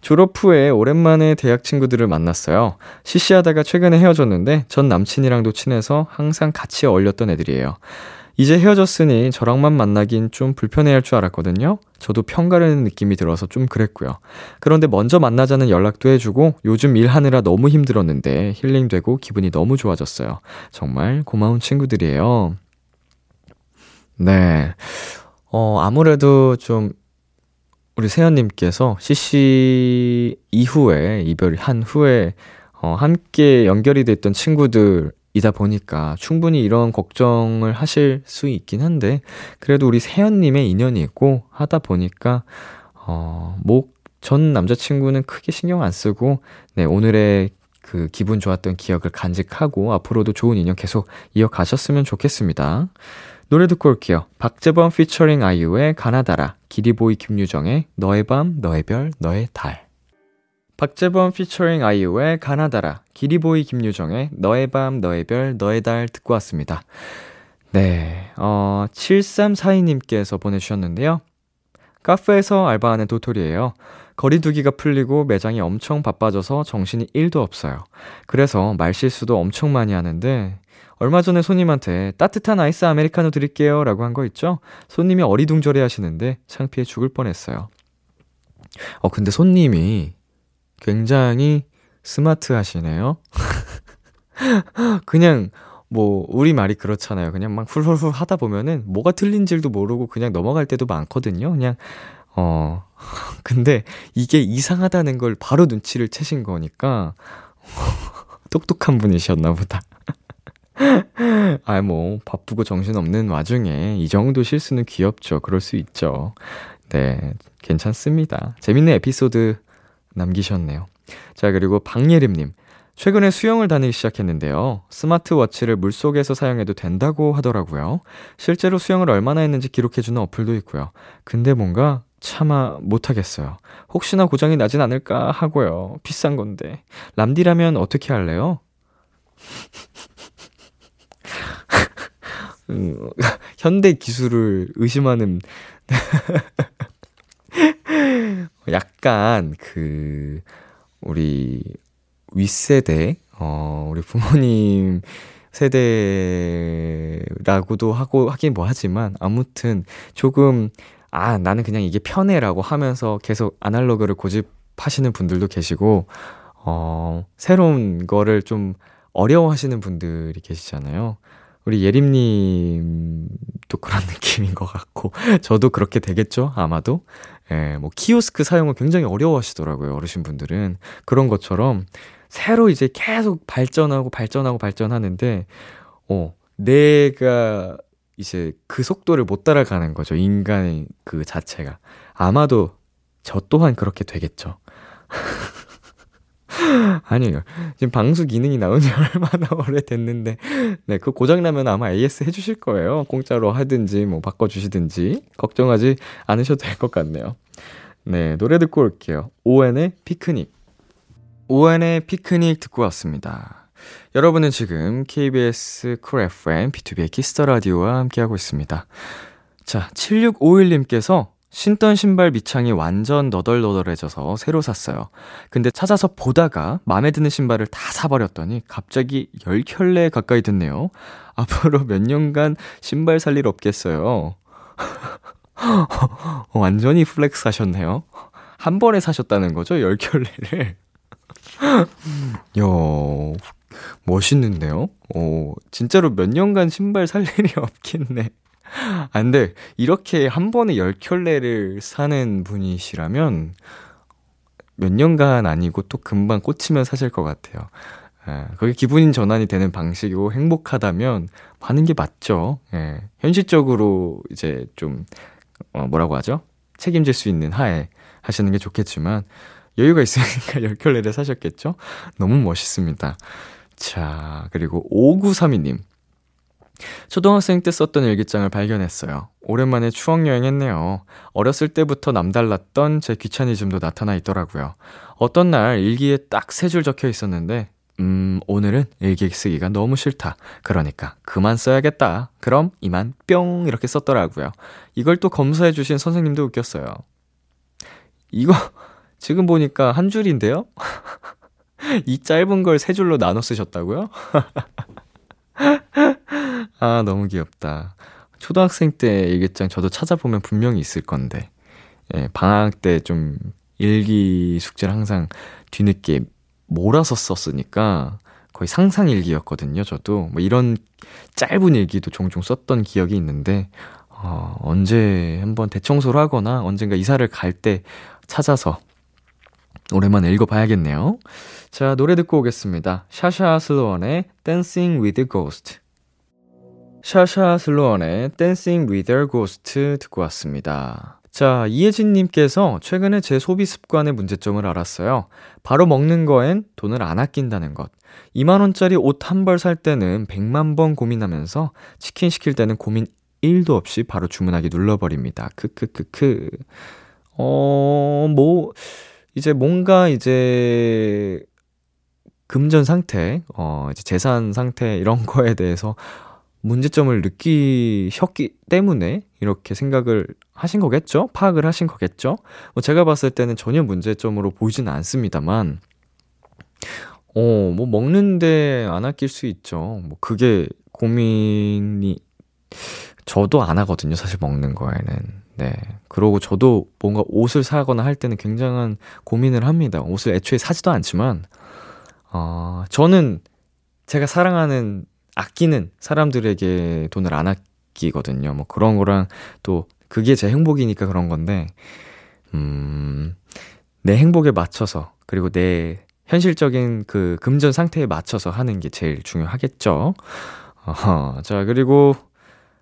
Speaker 2: 졸업 후에 오랜만에 대학 친구들을 만났어요. 시시하다가 최근에 헤어졌는데 전 남친이랑도 친해서 항상 같이 어울렸던 애들이에요. 이제 헤어졌으니 저랑만 만나긴 좀 불편해할 줄 알았거든요. 저도 평가르는 느낌이 들어서 좀 그랬고요. 그런데 먼저 만나자는 연락도 해주고 요즘 일하느라 너무 힘들었는데 힐링되고 기분이 너무 좋아졌어요. 정말 고마운 친구들이에요. 네. 어, 아무래도 좀 우리 세연님께서 CC 이후에 이별이 한 후에 어, 함께 연결이 됐던 친구들 이다 보니까 충분히 이런 걱정을 하실 수 있긴 한데, 그래도 우리 세연님의 인연이 있고 하다 보니까, 어, 뭐, 전 남자친구는 크게 신경 안 쓰고, 네, 오늘의 그 기분 좋았던 기억을 간직하고 앞으로도 좋은 인연 계속 이어가셨으면 좋겠습니다. 노래 듣고 올게요. 박재범 피처링 아이유의 가나다라, 기리보이 김유정의 너의 밤, 너의 별, 너의 달. 박재범 피처링 아이유의 가나다라, 기리보이 김유정의 너의 밤, 너의 별, 너의 달 듣고 왔습니다. 네, 어, 7342님께서 보내주셨는데요. 카페에서 알바하는 도토리예요. 거리두기가 풀리고 매장이 엄청 바빠져서 정신이 1도 없어요. 그래서 말실수도 엄청 많이 하는데 얼마 전에 손님한테 따뜻한 아이스 아메리카노 드릴게요 라고 한 거 있죠? 손님이 어리둥절해 하시는데 창피해 죽을 뻔했어요. 어, 근데 손님이 굉장히 스마트 하시네요. 그냥 뭐 우리 말이 그렇잖아요. 그냥 막 훌훌훌 하다 보면은 뭐가 틀린 줄도 모르고 그냥 넘어갈 때도 많거든요. 그냥 어 근데 이게 이상하다는 걸 바로 눈치를 채신 거니까 똑똑한 분이셨나 보다. 아, 뭐, 바쁘고 정신없는 와중에 이 정도 실수는 귀엽죠. 그럴 수 있죠. 네, 괜찮습니다. 재밌는 에피소드 남기셨네요. 자, 그리고 박예림님. 최근에 수영을 다니기 시작했는데요. 스마트워치를 물속에서 사용해도 된다고 하더라고요. 실제로 수영을 얼마나 했는지 기록해주는 어플도 있고요. 근데 뭔가 차마 못하겠어요. 혹시나 고장이 나진 않을까 하고요. 비싼 건데. 람디라면 어떻게 할래요? 음, 현대 기술을 의심하는 약간 그 우리 윗세대 어 우리 부모님 세대라고도 하고 하긴 뭐 하지만 아무튼 조금 아 나는 그냥 이게 편해라고 하면서 계속 아날로그를 고집하시는 분들도 계시고 어 새로운 거를 좀 어려워하시는 분들이 계시잖아요. 우리 예림님도 그런 느낌인 것 같고, 저도 그렇게 되겠죠? 아마도. 예, 뭐, 키오스크 사용을 굉장히 어려워하시더라고요, 어르신분들은. 그런 것처럼, 새로 이제 계속 발전하고 발전하고 발전하는데, 어, 내가 이제 그 속도를 못 따라가는 거죠. 인간의 그 자체가. 아마도 저 또한 그렇게 되겠죠. 아니에요. 지금 방수 기능이 나온 지 얼마나 오래됐는데, 네, 그 고장나면 아마 AS 해주실 거예요. 공짜로 하든지, 뭐, 바꿔주시든지. 걱정하지 않으셔도 될 것 같네요. 네, 노래 듣고 올게요. ON의 피크닉. ON의 피크닉 듣고 왔습니다. 여러분은 지금 KBS 쿨 FM B2B의 키스터 라디오와 함께하고 있습니다. 자, 7651님께서 신던 신발 밑창이 완전 너덜너덜해져서 새로 샀어요. 근데 찾아서 보다가 마음에 드는 신발을 다 사버렸더니 갑자기 10켤레 가까이 됐네요. 앞으로 몇 년간 신발 살 일 없겠어요. 완전히 flex 하셨네요. 한 번에 사셨다는 거죠? 10켤레를. 야 멋있는데요? 어, 진짜로 몇 년간 신발 살 일이 없겠네. 아, 근데 이렇게 한 번에 10켤레를 사는 분이시라면 몇 년간 아니고 또 금방 꽂히면 사실 것 같아요. 예, 그게 기분 전환이 되는 방식이고 행복하다면 하는 게 맞죠. 예, 현실적으로 이제 좀, 어, 뭐라고 하죠? 책임질 수 있는 하에 하시는 게 좋겠지만 여유가 있으니까 10켤레를 사셨겠죠? 너무 멋있습니다. 자, 그리고 5932님. 초등학생 때 썼던 일기장을 발견했어요. 오랜만에 추억여행 했네요. 어렸을 때부터 남달랐던 제 귀차니즘도 나타나 있더라고요. 어떤 날 일기에 딱 세 줄 적혀 있었는데, 음, 오늘은 일기 쓰기가 너무 싫다. 그러니까 그만 써야겠다. 그럼 이만 뿅 이렇게 썼더라고요. 이걸 또 검사해 주신 선생님도 웃겼어요. 이거 지금 보니까 한 줄인데요? 이 짧은 걸 세 줄로 나눠 쓰셨다고요? 아, 너무 귀엽다. 초등학생 때 일기장 저도 찾아보면 분명히 있을 건데, 예, 방학 때 좀 일기 숙제를 항상 뒤늦게 몰아서 썼으니까 거의 상상 일기였거든요, 저도. 뭐 이런 짧은 일기도 종종 썼던 기억이 있는데, 어, 언제 한번 대청소를 하거나 언젠가 이사를 갈 때 찾아서 오랜만에 읽어봐야겠네요. 자, 노래 듣고 오겠습니다. 샤샤 슬로원의 with a Ghost. 샤샤 슬로원의 with a Ghost 듣고 왔습니다. 자, 이혜진님께서 최근에 제 소비 습관의 문제점을 알았어요. 바로 먹는 거엔 돈을 안 아낀다는 것. 2만원짜리 옷 한 벌 살 때는 100만 번 고민하면서 치킨 시킬 때는 고민 1도 없이 바로 주문하기 눌러버립니다. 크크크크. 어, 뭐, 이제 뭔가 이제 금전 상태, 어, 이제 재산 상태 이런 거에 대해서 문제점을 느끼셨기 때문에 이렇게 생각을 하신 거겠죠? 파악을 하신 거겠죠? 뭐 제가 봤을 때는 전혀 문제점으로 보이지는 않습니다만, 어, 뭐 먹는데 안 아낄 수 있죠. 뭐 그게 고민이, 저도 안 하거든요. 사실 먹는 거에는. 네. 그러고 저도 뭔가 옷을 사거나 할 때는 굉장한 고민을 합니다. 옷을 애초에 사지도 않지만, 어, 저는 제가 사랑하는, 아끼는 사람들에게 돈을 안 아끼거든요. 뭐 그런 거랑 또 그게 제 행복이니까 그런 건데, 음, 내 행복에 맞춰서, 그리고 내 현실적인 그 금전 상태에 맞춰서 하는 게 제일 중요하겠죠. 어허, 자, 그리고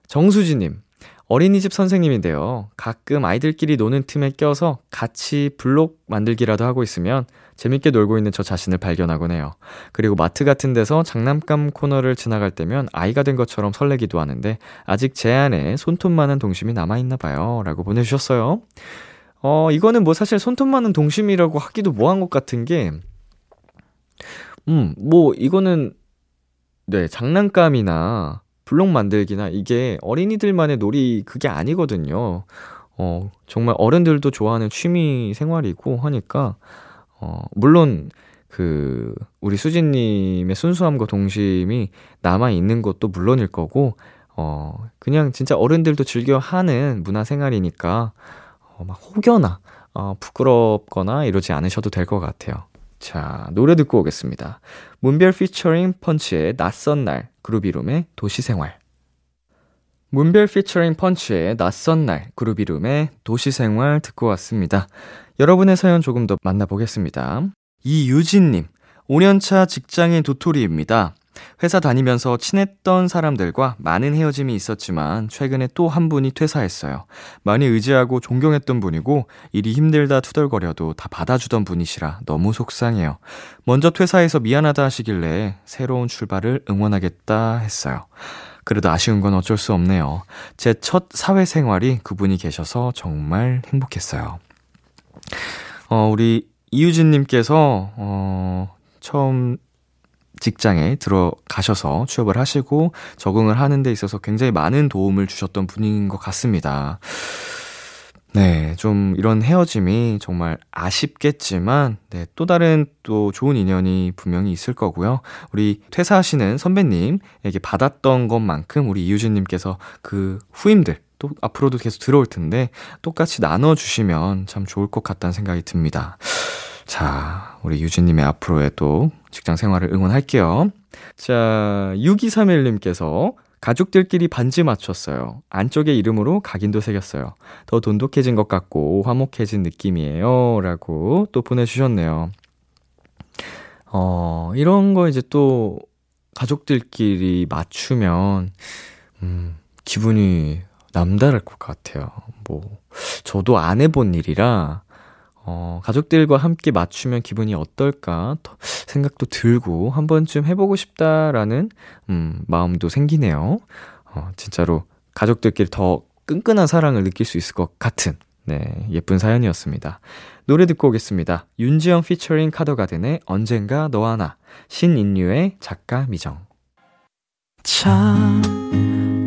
Speaker 2: 정수지님. 어린이집 선생님인데요. 가끔 아이들끼리 노는 틈에 껴서 같이 블록 만들기라도 하고 있으면 재밌게 놀고 있는 저 자신을 발견하곤 해요. 그리고 마트 같은 데서 장난감 코너를 지나갈 때면 아이가 된 것처럼 설레기도 하는데 아직 제 안에 손톱 많은 동심이 남아있나 봐요. 라고 보내주셨어요. 어, 이거는 뭐 사실 손톱 많은 동심이라고 하기도 뭐한 것 같은 게, 음, 뭐 이거는, 네, 장난감이나 블록 만들기나 이게 어린이들만의 놀이 그게 아니거든요. 어, 정말 어른들도 좋아하는 취미 생활이고 하니까, 어, 물론, 그, 우리 수진님의 순수함과 동심이 남아 있는 것도 물론일 거고, 어, 그냥 진짜 어른들도 즐겨 하는 문화 생활이니까, 어, 막 혹여나, 어, 부끄럽거나 이러지 않으셔도 될 것 같아요. 자, 노래 듣고 오겠습니다. 문별 피처링 펀치의 낯선 날, 그룹 이름의 도시생활. 문별 피처링 펀치의 낯선 날, 그룹 이름의 도시생활 듣고 왔습니다. 여러분의 사연 조금 더 만나보겠습니다. 이유진님, 5년차 직장인 도토리입니다. 회사 다니면서 친했던 사람들과 많은 헤어짐이 있었지만 최근에 또 한 분이 퇴사했어요. 많이 의지하고 존경했던 분이고 일이 힘들다 투덜거려도 다 받아주던 분이시라 너무 속상해요. 먼저 퇴사해서 미안하다 하시길래 새로운 출발을 응원하겠다 했어요. 그래도 아쉬운 건 어쩔 수 없네요. 제 첫 사회생활이 그분이 계셔서 정말 행복했어요. 어, 우리 이유진님께서, 어, 처음 직장에 들어가셔서 취업을 하시고 적응을 하는 데 있어서 굉장히 많은 도움을 주셨던 분인 것 같습니다. 네, 좀 이런 헤어짐이 정말 아쉽겠지만, 네, 또 다른 또 좋은 인연이 분명히 있을 거고요. 우리 퇴사하시는 선배님에게 받았던 것만큼 우리 이유진님께서 그 후임들, 또 앞으로도 계속 들어올 텐데, 똑같이 나눠주시면 참 좋을 것 같다는 생각이 듭니다. 자, 우리 유진님의 앞으로의 또 직장 생활을 응원할게요. 자, 6231님께서 가족들끼리 반지 맞췄어요. 안쪽에 이름으로 각인도 새겼어요. 더 돈독해진 것 같고 화목해진 느낌이에요. 라고 또 보내주셨네요. 어, 이런 거 이제 또 가족들끼리 맞추면, 음, 기분이 남다를 것 같아요. 뭐, 저도 안 해본 일이라, 어, 가족들과 함께 맞추면 기분이 어떨까 생각도 들고 한 번쯤 해보고 싶다라는 음, 마음도 생기네요. 어, 진짜로 가족들끼리 더 끈끈한 사랑을 느낄 수 있을 것 같은 네, 예쁜 사연이었습니다. 노래 듣고 오겠습니다. 윤지영 피처링 카더가든의 언젠가 너와 나 신인류의 작가 미정 참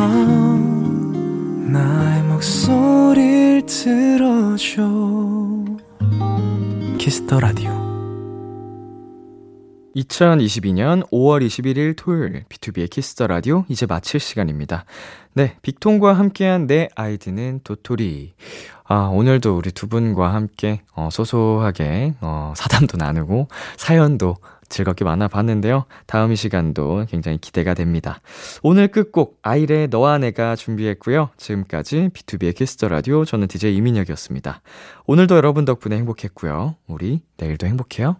Speaker 2: 밤 나의 목소리를 들어줘 Kiss the Radio 2022년 5월 21일 토요일 B2B의 키스터 라디오 이제 마칠 시간입니다. 네, 빅톤과 함께한 내 아이디는 도토리. 아, 오늘도 우리 두 분과 함께 어, 소소하게 어, 사담도 나누고 사연도 즐겁게 만나봤는데요. 다음 이 시간도 굉장히 기대가 됩니다. 오늘 끝곡 아일의 너와 내가 준비했고요. 지금까지 B2B의 키스터 라디오 저는 DJ 이민혁이었습니다. 오늘도 여러분 덕분에 행복했고요. 우리 내일도 행복해요.